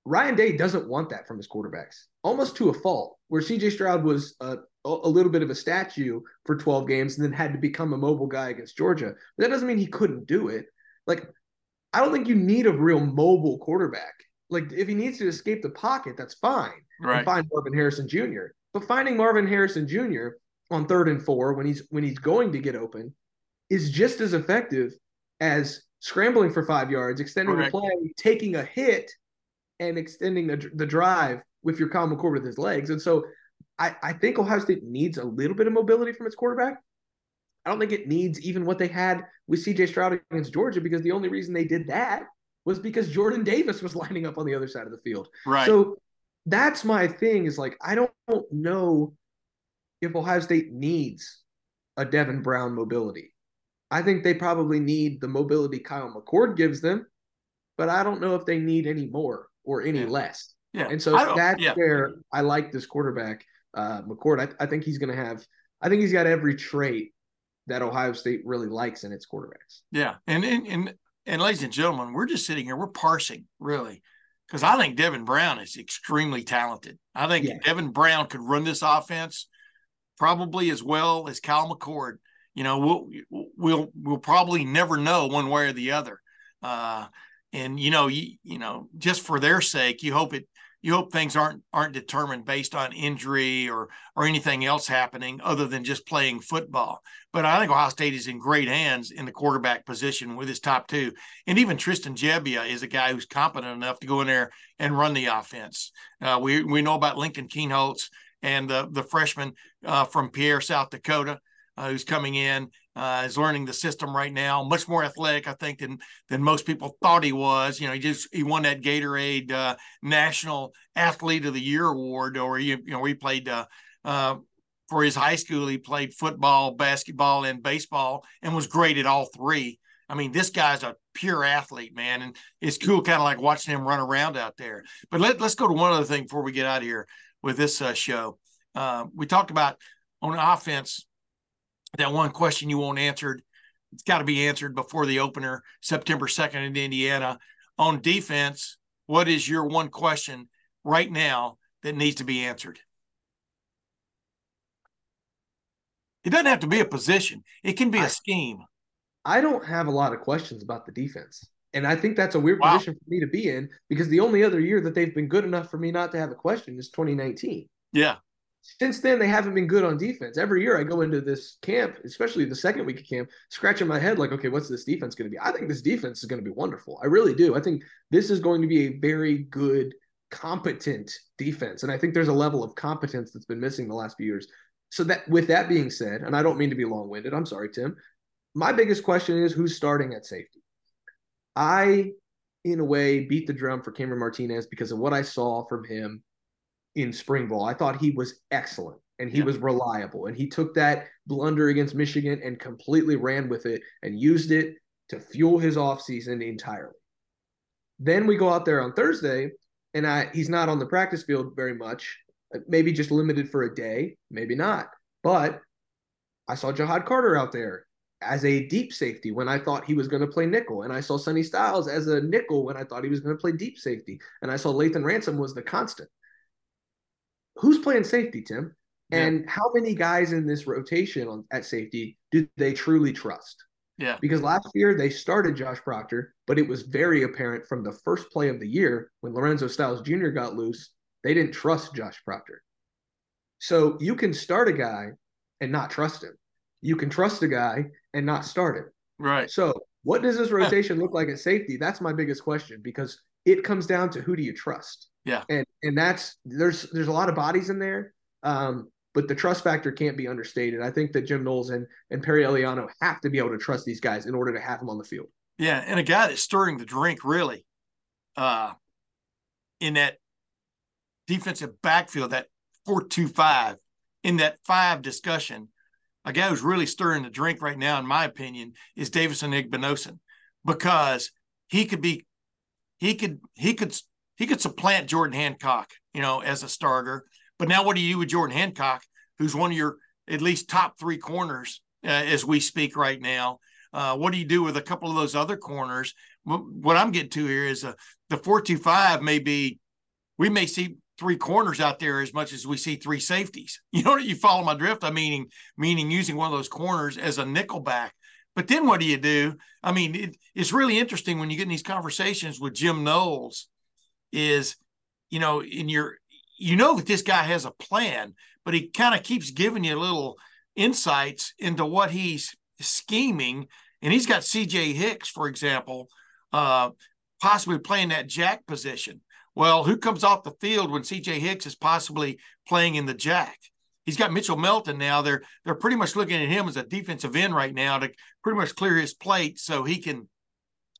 ryan day doesn't want that from his quarterbacks almost to a fault where cj stroud was a a little bit of a statue for 12 games and then had to become a mobile guy against Georgia. But that doesn't mean he couldn't do it. Like, I don't think you need a real mobile quarterback. Like, if he needs to escape the pocket, that's fine. Right. And find Marvin Harrison Jr. But finding Marvin Harrison Jr. on third and four when he's when he's going to get open is just as effective as scrambling for five yards, extending the play, taking a hit, and extending the, the drive with your Kyle McCord with his legs. And so I, I think Ohio State needs a little bit of mobility from its quarterback. I don't think it needs even what they had with CJ Stroud against Georgia because the only reason they did that was because Jordan Davis was lining up on the other side of the field. Right. So that's my thing is like I don't know if Ohio State needs a Devin Brown mobility. I think they probably need the mobility Kyle McCord gives them, but I don't know if they need any more or any yeah. less. Yeah. And so that's yeah. where I like this quarterback uh, McCord. I, I think he's going to have. I think he's got every trait that Ohio State really likes in its quarterbacks. Yeah, and and and, and ladies and gentlemen, we're just sitting here. We're parsing really because I think Devin Brown is extremely talented. I think yeah. Devin Brown could run this offense probably as well as Kyle McCord. You know, we'll we'll we'll probably never know one way or the other. Uh, and you know, you you know, just for their sake, you hope it you hope things aren't aren't determined based on injury or or anything else happening other than just playing football. But I think Ohio State is in great hands in the quarterback position with his top two, and even Tristan Gebbia is a guy who's competent enough to go in there and run the offense. Uh, we we know about Lincoln Kienholz and the the freshman uh, from Pierre, South Dakota, uh, who's coming in uh, is learning the system right now. Much more athletic, I think, than than most people thought he was. You know, he just he won that Gatorade uh, National Athlete of the Year award, or he, you know he played uh, uh, for his high school. He played football, basketball, and baseball, and was great at all three. I mean, this guy's a pure athlete, man, and it's cool, kind of like watching him run around out there. But let, let's go to one other thing before we get out of here with this uh, show. Uh, we talked about on offense that one question you won't answered. It's got to be answered before the opener, September 2nd in Indiana. On defense, what is your one question right now that needs to be answered? It doesn't have to be a position, it can be I, a scheme. I don't have a lot of questions about the defense. And I think that's a weird wow. position for me to be in because the only other year that they've been good enough for me not to have a question is 2019. Yeah since then they haven't been good on defense. Every year I go into this camp, especially the second week of camp, scratching my head like, okay, what's this defense going to be? I think this defense is going to be wonderful. I really do. I think this is going to be a very good, competent defense, and I think there's a level of competence that's been missing the last few years. So that, with that being said, and I don't mean to be long-winded, I'm sorry, Tim. My biggest question is who's starting at safety. I, in a way, beat the drum for Cameron Martinez because of what I saw from him in spring ball. I thought he was excellent and he yeah. was reliable. And he took that blunder against Michigan and completely ran with it and used it to fuel his offseason entirely. Then we go out there on Thursday, and I he's not on the practice field very much, uh, maybe just limited for a day, maybe not. But I saw Ja'Had Carter out there as a deep safety when I thought he was going to play nickel. And I saw Sonny Styles as a nickel when I thought he was going to play deep safety. And I saw Lathan Ransom was the constant who's playing safety, Tim? And yeah. how many guys in this rotation on, at safety do they truly trust? Yeah. Because last year they started Josh Proctor, but it was very apparent from the first play of the year when Lorenzo Styles Jr. got loose, they didn't trust Josh Proctor. So you can start a guy and not trust him. You can trust a guy and not start him. Right. So what does this rotation look like at safety? That's my biggest question because it comes down to who do you trust? Yeah. And and that's there's there's a lot of bodies in there. Um, but the trust factor can't be understated. I think that Jim Knowles and, and Perry Eliano have to be able to trust these guys in order to have them on the field. Yeah, and a guy that's stirring the drink really, uh, in that defensive backfield, that four two five, in that five discussion, a guy who's really stirring the drink right now, in my opinion, is Davison Igbinosun because he could be, he could, he could, he could supplant Jordan Hancock, you know, as a starter. But now, what do you do with Jordan Hancock, who's one of your at least top three corners uh, as we speak right now? Uh, what do you do with a couple of those other corners? What I'm getting to here is uh, the four two five may be, we may see three corners out there as much as we see three safeties. You know, you follow my drift. I meaning meaning using one of those corners as a nickel back. But then what do you do? I mean, it, it's really interesting when you get in these conversations with Jim Knowles. Is you know, in your you know that this guy has a plan, but he kind of keeps giving you little insights into what he's scheming. And he's got CJ Hicks, for example, uh, possibly playing that jack position. Well, who comes off the field when CJ Hicks is possibly playing in the jack? He's got Mitchell Melton now. They're they're pretty much looking at him as a defensive end right now to pretty much clear his plate so he can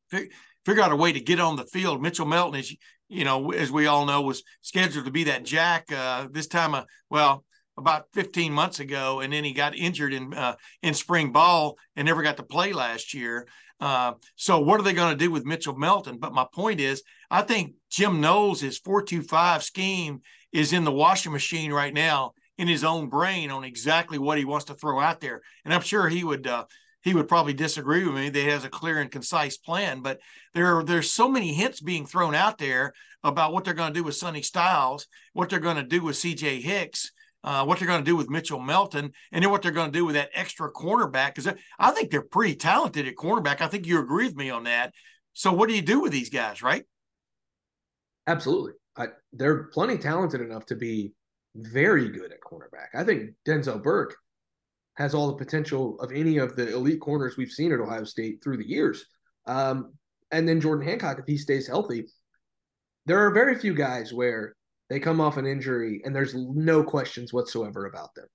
fi- figure out a way to get on the field. Mitchell Melton is, you know, as we all know, was scheduled to be that jack uh, this time. Of, well, about 15 months ago, and then he got injured in uh, in spring ball and never got to play last year. Uh, so what are they going to do with Mitchell Melton? But my point is, I think Jim Knowles his four two five scheme is in the washing machine right now in his own brain on exactly what he wants to throw out there, and I'm sure he would. Uh, he would probably disagree with me that he has a clear and concise plan, but there are there's so many hints being thrown out there about what they're going to do with Sonny Styles, what they're going to do with CJ Hicks, uh, what they're going to do with Mitchell Melton, and then what they're going to do with that extra cornerback. Because I think they're pretty talented at cornerback. I think you agree with me on that. So, what do you do with these guys, right? Absolutely. I, they're plenty talented enough to be very good at cornerback. I think Denzel Burke has all the potential of any of the elite corners we've seen at Ohio State through the years. Um, and then Jordan Hancock, if he stays healthy, there are very few guys where they come off an injury and there's no questions whatsoever about them.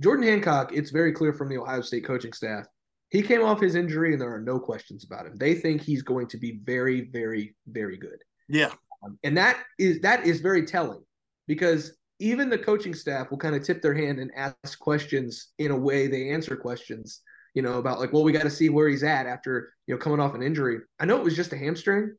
Jordan Hancock, it's very clear from the Ohio State coaching staff, he came off his injury and there are no questions about him. They think he's going to be very, very, very good. Yeah. Um, and that is that is very telling because even the coaching staff will kind of tip their hand and ask questions in a way they answer questions, you know, about like, well, we got to see where he's at after, you know, coming off an injury. I know it was just a hamstring,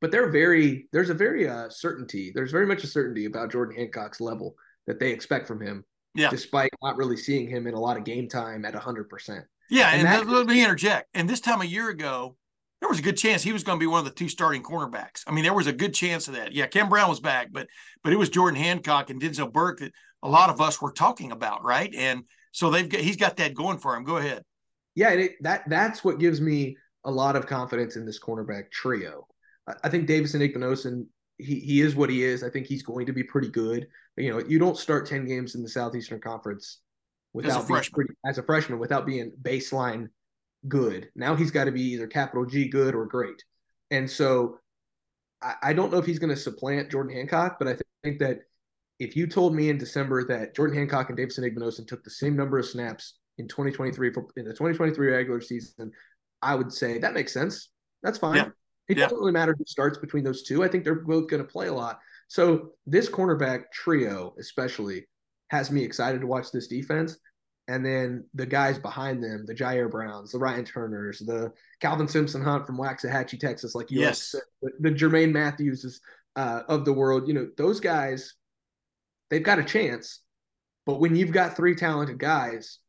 but they're very there's a very uh, certainty. There's very much a certainty about Jordan Hancock's level that they expect from him. Yeah. Despite not really seeing him in a lot of game time at 100%. Yeah, and, and that, let me interject. And this time a year ago, there was a good chance he was going to be one of the two starting cornerbacks. I mean, there was a good chance of that. Yeah, Cam Brown was back, but but it was Jordan Hancock and Denzel Burke that a lot of us were talking about, right? And so they've got he's got that going for him. Go ahead. Yeah, it, that that's what gives me a lot of confidence in this cornerback trio. I think Davison Igbinosun, he he is what he is. I think he's going to be pretty good. You know, you don't start ten games in the Southeastern Conference without as a freshman. Pretty, as a freshman without being baseline good. Now he's got to be either capital G good or great. And so I, I don't know if he's going to supplant Jordan Hancock, but I th- think that if you told me in December that Jordan Hancock and Davison Igbinosun took the same number of snaps in 2023 for, in the 2023 regular season, I would say that makes sense. That's fine. Yeah. It Yeah. doesn't really matter who starts between those two. I think they're both going to play a lot. So this cornerback trio, especially, has me excited to watch this defense. And then the guys behind them, the Jyaire Browns, the Ryan Turners, the Calvin Simpson Hunt from Waxahachie, Texas, like you Yes. said, the, the Jermaine Mathewses uh, of the world. You know, those guys, they've got a chance. But when you've got three talented guys,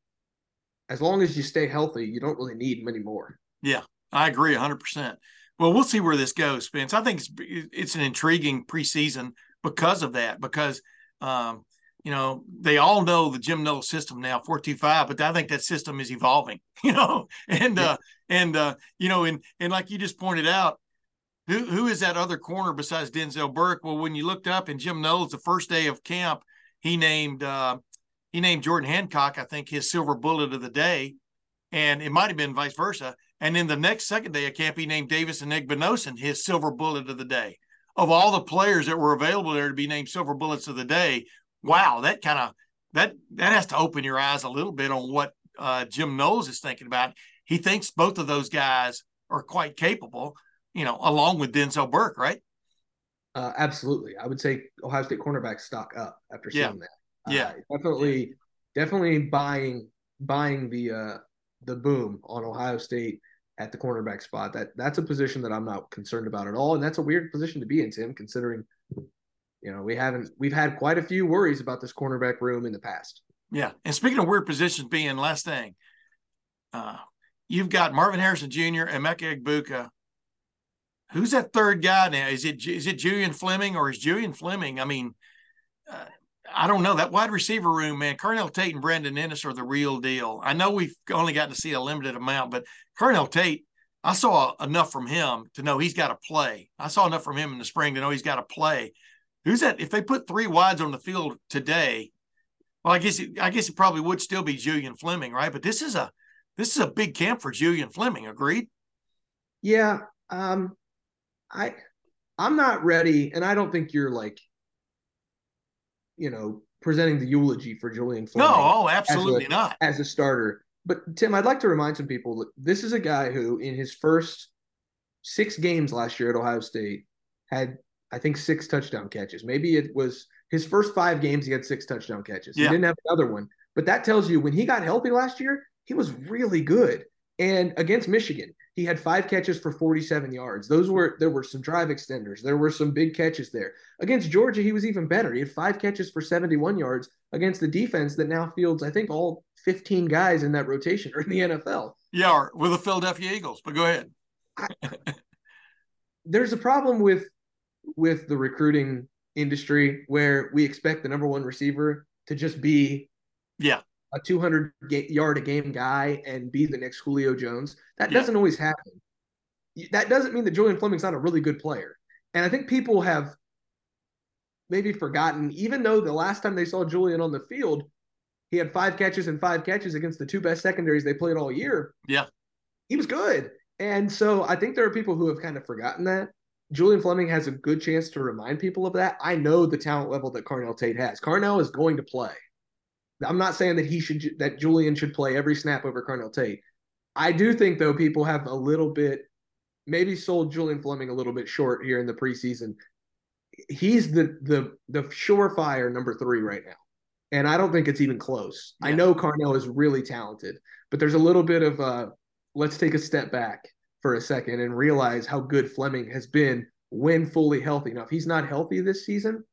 as long as you stay healthy, you don't really need many more. Yeah, I agree 100%. Well, we'll see where this goes, Spence. I think it's, it's an intriguing preseason because of that, because, um, you know, they all know the Jim Knowles system now, 425, but I think that system is evolving, you know, and, Yeah. uh, and, uh, you know, and, and like you just pointed out, who, who is that other corner besides Denzel Burke? Well, when you looked up and Jim Knowles, the first day of camp, he named, uh, he named Jordan Hancock, I think, his silver bullet of the day. And it might have been vice versa. And then the next second day of camp, he named Davison Igbinosun his silver bullet of the day. Of all the players that were available there to be named silver bullets of the day, wow, that kind of that that has to open your eyes a little bit on what uh, Jim Knowles is thinking about. He thinks both of those guys are quite capable, you know, along with Denzel Burke, right? Uh, absolutely. I would say Ohio State cornerback stock up after Yeah. seeing that. Yeah. Uh, definitely, definitely buying buying the uh, the boom on Ohio State at the cornerback spot. That that's a position that I'm not concerned about at all, and that's a weird position to be in, Tim, considering you know we haven't we've had quite a few worries about this cornerback room in the past. Yeah, and speaking of weird positions, being last thing, uh, you've got Marvin Harrison Jr. and Emeka Egbuka. Who's that third guy now? Is it is it Julian Fleming or is Julian Fleming? I mean, uh, I don't know that wide receiver room, man. Carnell Tate and Brandon Inniss are the real deal. I know we've only got to see a limited amount, but Carnell Tate, I saw enough from him to know he's got to play. I saw enough from him in the spring to know he's got to play. Who's that? If they put three wides on the field today, well, I guess it, I guess it probably would still be Julian Fleming, right? But this is a this is a big camp for Julian Fleming. Agreed? Yeah. Um, I I'm not ready, and I don't think you're like you know, presenting the eulogy for Julian Fleming. No, oh, absolutely as a, not. As a starter. But Tim, I'd like to remind some people that this is a guy who, in his first six games last year at Ohio State, had I think six touchdown catches. Maybe it was his first five games he had six touchdown catches. Yeah. He didn't have another one, but that tells you when he got healthy last year, he was really good. And against Michigan, he had five catches for 47 yards. Those were there were some drive extenders. There were some big catches there. Against Georgia, he was even better. He had five catches for 71 yards against the defense that now fields, I think, all 15 guys in that rotation are in the NFL. Yeah, or with the Philadelphia Eagles. But go ahead. I, there's a problem with with the recruiting industry where we expect the number one receiver to just be yeah a 200 yard a game guy and be the next Julio Jones. That yeah. doesn't always happen. That doesn't mean that Julian Fleming's not a really good player. And I think people have maybe forgotten, even though the last time they saw Julian on the field, he had five catches and five catches against the two best secondaries they played all year. Yeah. He was good. And so I think there are people who have kind of forgotten that. Julian Fleming has a good chance to remind people of that. I know the talent level that Carnell Tate has. Carnell is going to play. I'm not saying that he should that Julian should play every snap over Carnell Tate. I do think though people have a little bit maybe sold Julian Fleming a little bit short here in the preseason. He's the the the surefire number three right now. And I don't think it's even close. Yeah. I know Carnell is really talented, but there's a little bit of uh let's take a step back for a second and realize how good Fleming has been when fully healthy. Now, if he's not healthy this season,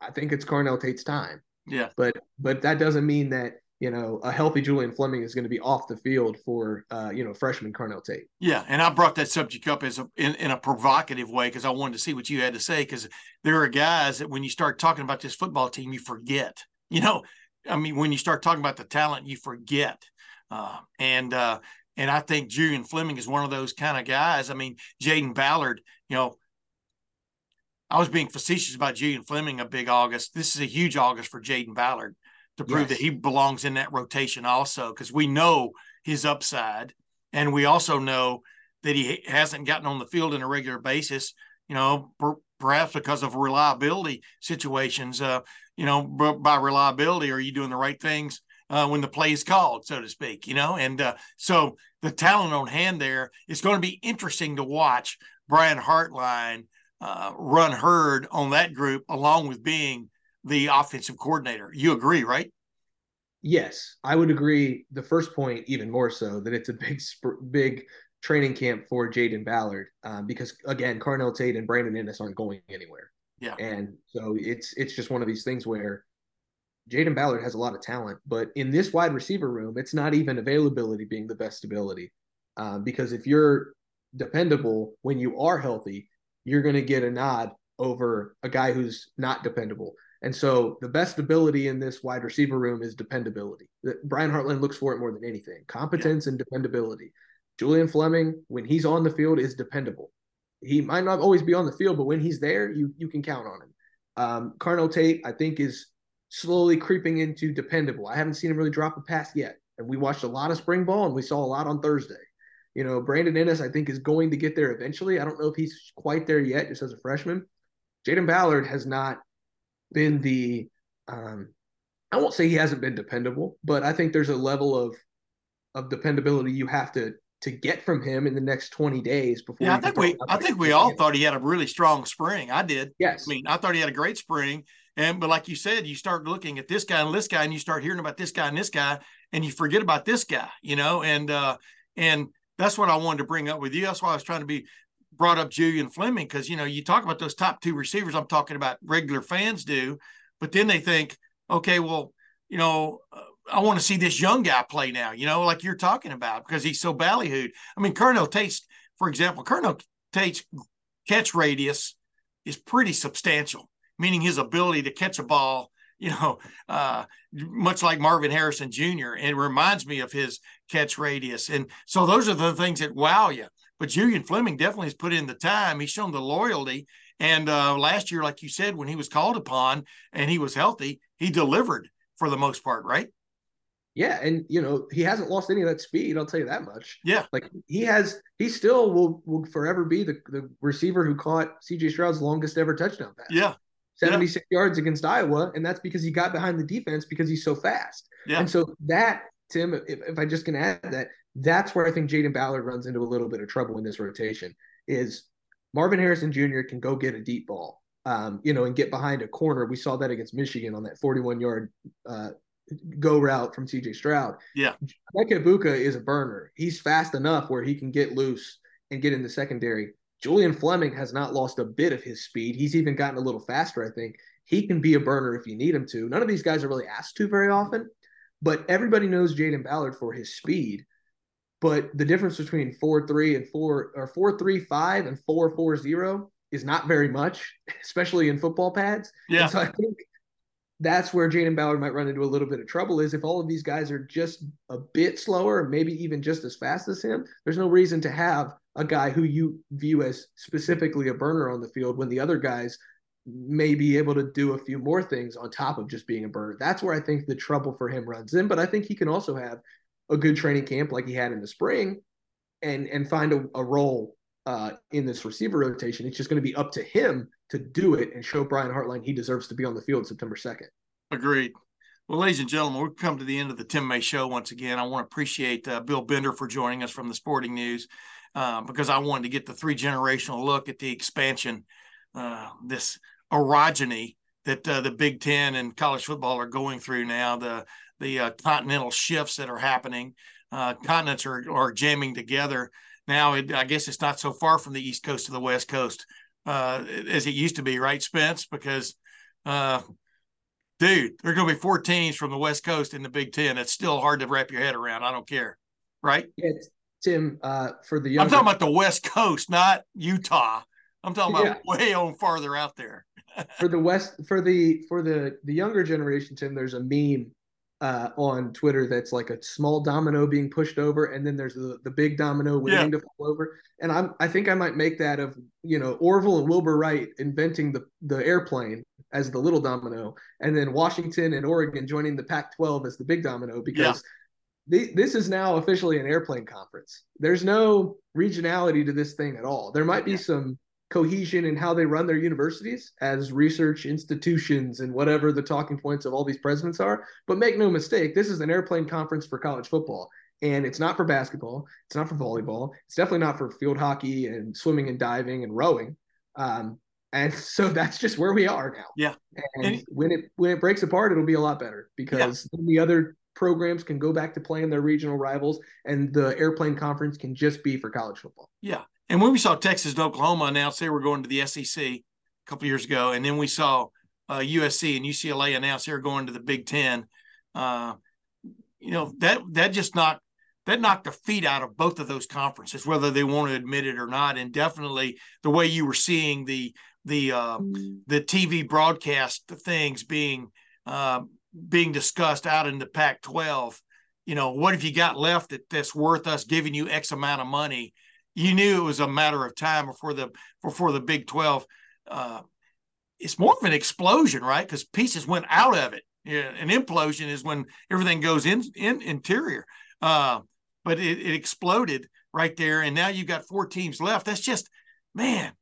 I think it's Carnell Tate's time. Yeah. But but that doesn't mean that you know a healthy Julian Fleming is going to be off the field for uh, you know freshman Carnell Tate. Yeah, and I brought that subject up as a in, in a provocative way because I wanted to see what you had to say because there are guys that when you start talking about this football team, you forget. You know, I mean, when you start talking about the talent, you forget. Uh, and uh, and I think Julian Fleming is one of those kind of guys. I mean, Jayden Ballard, you know, I was being facetious about Julian Fleming a big August. This is a huge August for Jayden Ballard to prove yes. that he belongs in that rotation also, because we know his upside. And we also know that he hasn't gotten on the field on a regular basis, you know, per, perhaps because of reliability situations. Uh, you know, by reliability, are you doing the right things uh, when the play is called, so to speak, you know? And uh, so the talent on hand there is going to be interesting to watch Brian Hartline uh, run herd on that group, along with being the offensive coordinator. You agree, right? Yes, I would agree. The first point, even more so, that it's a big, big training camp for Jayden Ballard um, because again, Carnell Tate and Brandon Inniss aren't going anywhere. Yeah, and so it's it's just one of these things where Jayden Ballard has a lot of talent, but in this wide receiver room, it's not even availability being the best ability. Um, because if you're dependable when you are healthy, you're going to get a nod over a guy who's not dependable. And so the best ability in this wide receiver room is dependability. Brian Hartline looks for it more than anything competence yeah. and dependability. Julian Fleming, when he's on the field, is dependable. He might not always be on the field, but when he's there, you you can count on him. Um, Carnell Tate, I think, is slowly creeping into dependable. I haven't seen him really drop a pass yet. And we watched a lot of spring ball and we saw a lot on Thursday. You know, Brandon Inniss, I think, is going to get there eventually. I don't know if he's quite there yet, just as a freshman. Jayden Ballard has not been the, um, I won't say he hasn't been dependable, but I think there's a level of of dependability you have to to get from him in the next 20 days before. Yeah, I think we I think we all thought he had a really strong spring. I did. Yes. I mean, I thought he had a great spring, And but like you said, you start looking at this guy and this guy, and you start hearing about this guy and this guy, and you forget about this guy, you know. And uh, and that's what I wanted to bring up with you. That's why I was trying to be brought up Julian Fleming because you know you talk about those top two receivers. I'm talking about regular fans do, but then they think, okay, well, you know, uh, I want to see this young guy play now. You know, like you're talking about because he's so ballyhooed. I mean, Carnell Tate's, for example, Carnell Tate's catch radius is pretty substantial, meaning his ability to catch a ball you know, uh, much like Marvin Harrison Jr. It reminds me of his catch radius. And so those are the things that wow you. But Julian Fleming definitely has put in the time. He's shown the loyalty. And uh, last year, like you said, when he was called upon and he was healthy, he delivered for the most part, right? Yeah, and you know he hasn't lost any of that speed. I'll tell you that much. Yeah, like he has, he still will will forever be the the receiver who caught C.J. Stroud's longest ever touchdown pass. Yeah, 76 yeah. yards against Iowa, and that's because he got behind the defense because he's so fast. Yeah. And so that, Tim, if, if I just can add that, that's where I think Jayden Ballard runs into a little bit of trouble in this rotation. Is Marvin Harrison Jr. can go get a deep ball, um, you know, and get behind a corner. We saw that against Michigan on that 41 yard uh, go route from CJ Stroud. Yeah. Emeka Egbuka is a burner. He's fast enough where he can get loose and get in the secondary. Julian Fleming has not lost a bit of his speed. He's even gotten a little faster, I think. He can be a burner if you need him to. None of these guys are really asked to very often, but everybody knows Jayden Ballard for his speed. But the difference between four three and four or four three five and four four zero is not very much, especially in football pads. Yeah. And so I think that's where Jayden Ballard might run into a little bit of trouble is if all of these guys are just a bit slower, maybe even just as fast as him, there's no reason to have a guy who you view as specifically a burner on the field when the other guys may be able to do a few more things on top of just being a burner. That's where I think the trouble for him runs in. But I think he can also have a good training camp like he had in the spring and and find a, a role uh, in this receiver rotation. It's just going to be up to him to do it and show Brian Hartline he deserves to be on the field September 2nd. Agreed. Well, ladies and gentlemen, we've come to the end of the Tim May Show once again. I want to appreciate uh, Bill Bender for joining us from the Sporting News uh, because I wanted to get the three generational look at the expansion, uh, this orogeny that uh, the Big Ten and college football are going through now, the the uh, continental shifts that are happening. Uh, continents are, are jamming together. Now, it, I guess it's not so far from the East Coast to the West Coast uh, as it used to be, right, Spence? Because, uh, dude, there are going to be four teams from the West Coast in the Big Ten. It's still hard to wrap your head around. I don't care, right? Yeah, Tim, uh, for the younger- I'm talking about the West Coast, not Utah. I'm talking about yeah. way on farther out there. for the West, for the for the the younger generation, Tim, there's a meme uh, on Twitter that's like a small domino being pushed over, and then there's the, the big domino waiting yeah. to fall over. And I'm I think I might make that of you know Orville and Wilbur Wright inventing the the airplane as the little domino, and then Washington and Oregon joining the Pac-12 as the big domino because. Yeah. This is now officially an airplane conference. There's no regionality to this thing at all. There might be some cohesion in how they run their universities as research institutions and whatever the talking points of all these presidents are. But make no mistake, this is an airplane conference for college football. And it's not for basketball. It's not for volleyball. It's definitely not for field hockey and swimming and diving and rowing. Um, and so that's just where we are now. Yeah. And, and when it when it breaks apart, it'll be a lot better because yeah. the other programs can go back to playing their regional rivals, and the airplane conference can just be for college football. Yeah, and when we saw Texas and Oklahoma announce they were going to the SEC a couple years ago, and then we saw uh, USC and UCLA announce they were going to the Big Ten, uh, you know that that just knocked that knocked the feet out of both of those conferences, whether they want to admit it or not. And definitely the way you were seeing the the uh, the TV broadcast things being uh, being discussed out in the Pac-12. You know, what have you got left that, that's worth us giving you X amount of money? You knew it was a matter of time before the before the Big Twelve. Uh, it's more of an explosion, right? Because pieces went out of it. Yeah, an implosion is when everything goes in in interior. Uh, but it, it exploded right there, and now you've got four teams left. That's just man,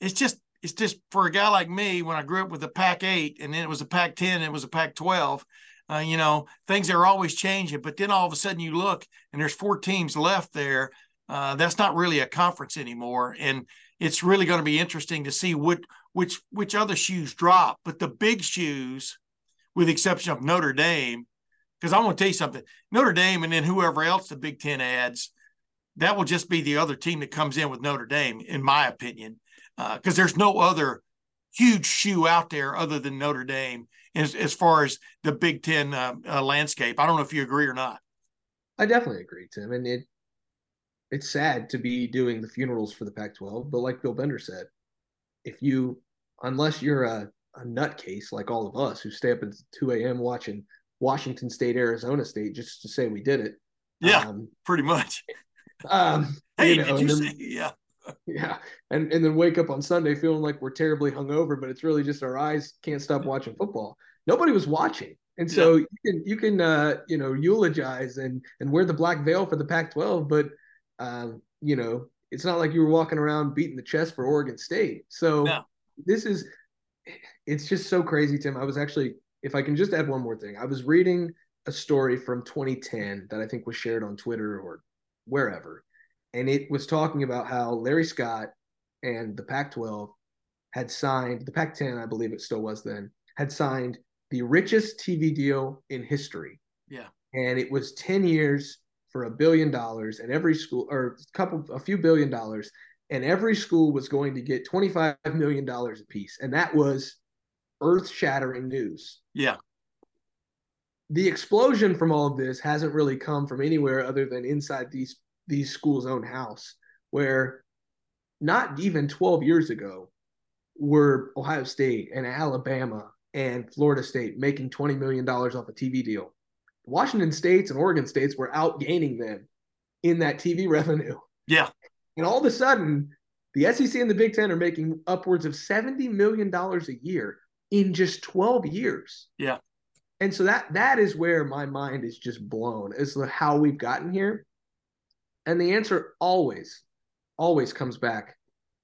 it's just it's just for a guy like me when I grew up with the Pac eight, and then it was a Pac ten, and it was a Pac twelve. Uh, you know, things are always changing, but then all of a sudden you look and there's four teams left there uh, that's not really a conference anymore. And it's really going to be interesting to see what which which other shoes drop, but the big shoes, with the exception of Notre Dame, because I want to tell you something, Notre Dame and then whoever else the Big Ten adds, that will just be the other team that comes in with Notre Dame, in my opinion, because uh, there's no other huge shoe out there other than Notre Dame as, as far as the Big Ten uh, uh, landscape. I don't know if you agree or not. I definitely agree, Tim. And it it's sad to be doing the funerals for the Pac-12, but like Bill Bender said, if you unless you're a, a nutcase like all of us who stay up at 2 a.m. watching Washington State, Arizona State just to say we did it. Yeah, um, pretty much. Um, hey, you know, did you then, say, yeah. Yeah, and and then wake up on Sunday feeling like we're terribly hungover, but it's really just our eyes can't stop watching football. Nobody was watching, and so yeah. you can you can uh, you know eulogize and and wear the black veil for the Pac-12, but um, you know it's not like you were walking around beating the chest for Oregon State. So no. this is it's just so crazy, Tim. I was actually, if I can just add one more thing, I was reading a story from 2010 that I think was shared on Twitter or wherever and it was talking about how Larry Scott and the Pac-12 had signed the Pac-10, I believe it still was then, had signed the richest TV deal in history. Yeah, and it was ten years for a billion dollars, and every school or a couple, a few billion dollars, and every school was going to get twenty-five million dollars a piece, and that was earth-shattering news. Yeah. The explosion from all of this hasn't really come from anywhere other than inside these these schools' own house, where not even 12 years ago were Ohio State and Alabama and Florida State making $20 million off a TV deal. Washington States and Oregon States were outgaining them in that TV revenue. Yeah. And all of a sudden, the SEC and the Big Ten are making upwards of $70 million a year in just 12 years. Yeah. And so that that is where my mind is just blown as to how we've gotten here. And the answer always, always comes back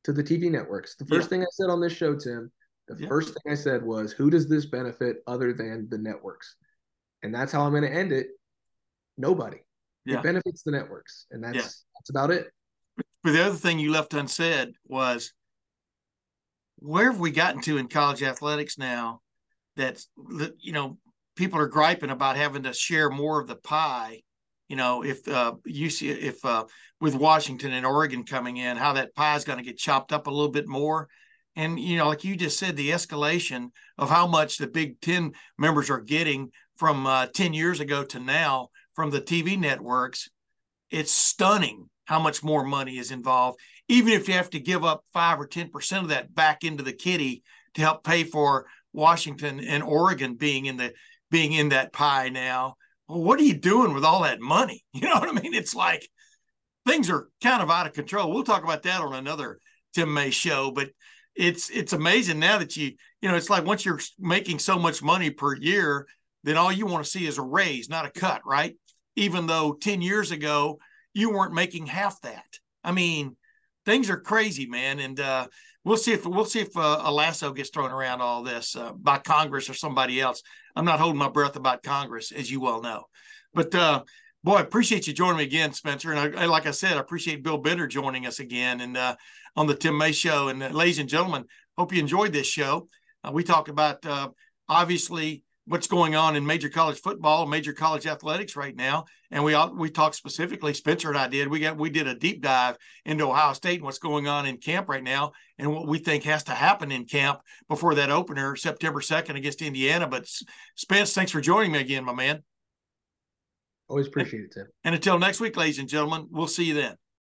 to the TV networks. The first yeah. thing I said on this show, Tim, the yeah. first thing I said was, who does this benefit other than the networks? And that's how I'm going to end it. Nobody. Yeah. It benefits the networks. And that's that's about it. But the other thing you left unsaid was where have we gotten to in college athletics now that you know people are griping about having to share more of the pie you know, if uh, you see if uh, with Washington and Oregon coming in, how that pie is going to get chopped up a little bit more. And you know, like you just said, the escalation of how much the Big Ten members are getting from uh, ten years ago to now from the TV networks, it's stunning how much more money is involved. Even if you have to give up five or ten percent of that back into the kitty to help pay for Washington and Oregon being in the being in that pie now well, what are you doing with all that money? You know what I mean? It's like things are kind of out of control. We'll talk about that on another Tim May show, but it's it's amazing now that you you know it's like once you're making so much money per year, then all you want to see is a raise, not a cut, right? Even though 10 years ago you weren't making half that. I mean, things are crazy, man, and uh, we'll see if we'll see if uh, a lasso gets thrown around all this uh, by Congress or somebody else. I'm not holding my breath about Congress, as you well know. But uh, boy, I appreciate you joining me again, Spencer. And I, like I said, I appreciate Bill Bender joining us again and uh, on the Tim May Show. And uh, ladies and gentlemen, hope you enjoyed this show. We talked about obviously what's going on in major college football, major college athletics right now, and we all, we talked specifically. Spencer and I did. We got we did a deep dive into Ohio State and what's going on in camp right now, and what we think has to happen in camp before that opener September second against Indiana. But Spence, thanks for joining me again, my man. Always appreciate it, Tim. And until next week, ladies and gentlemen, we'll see you then.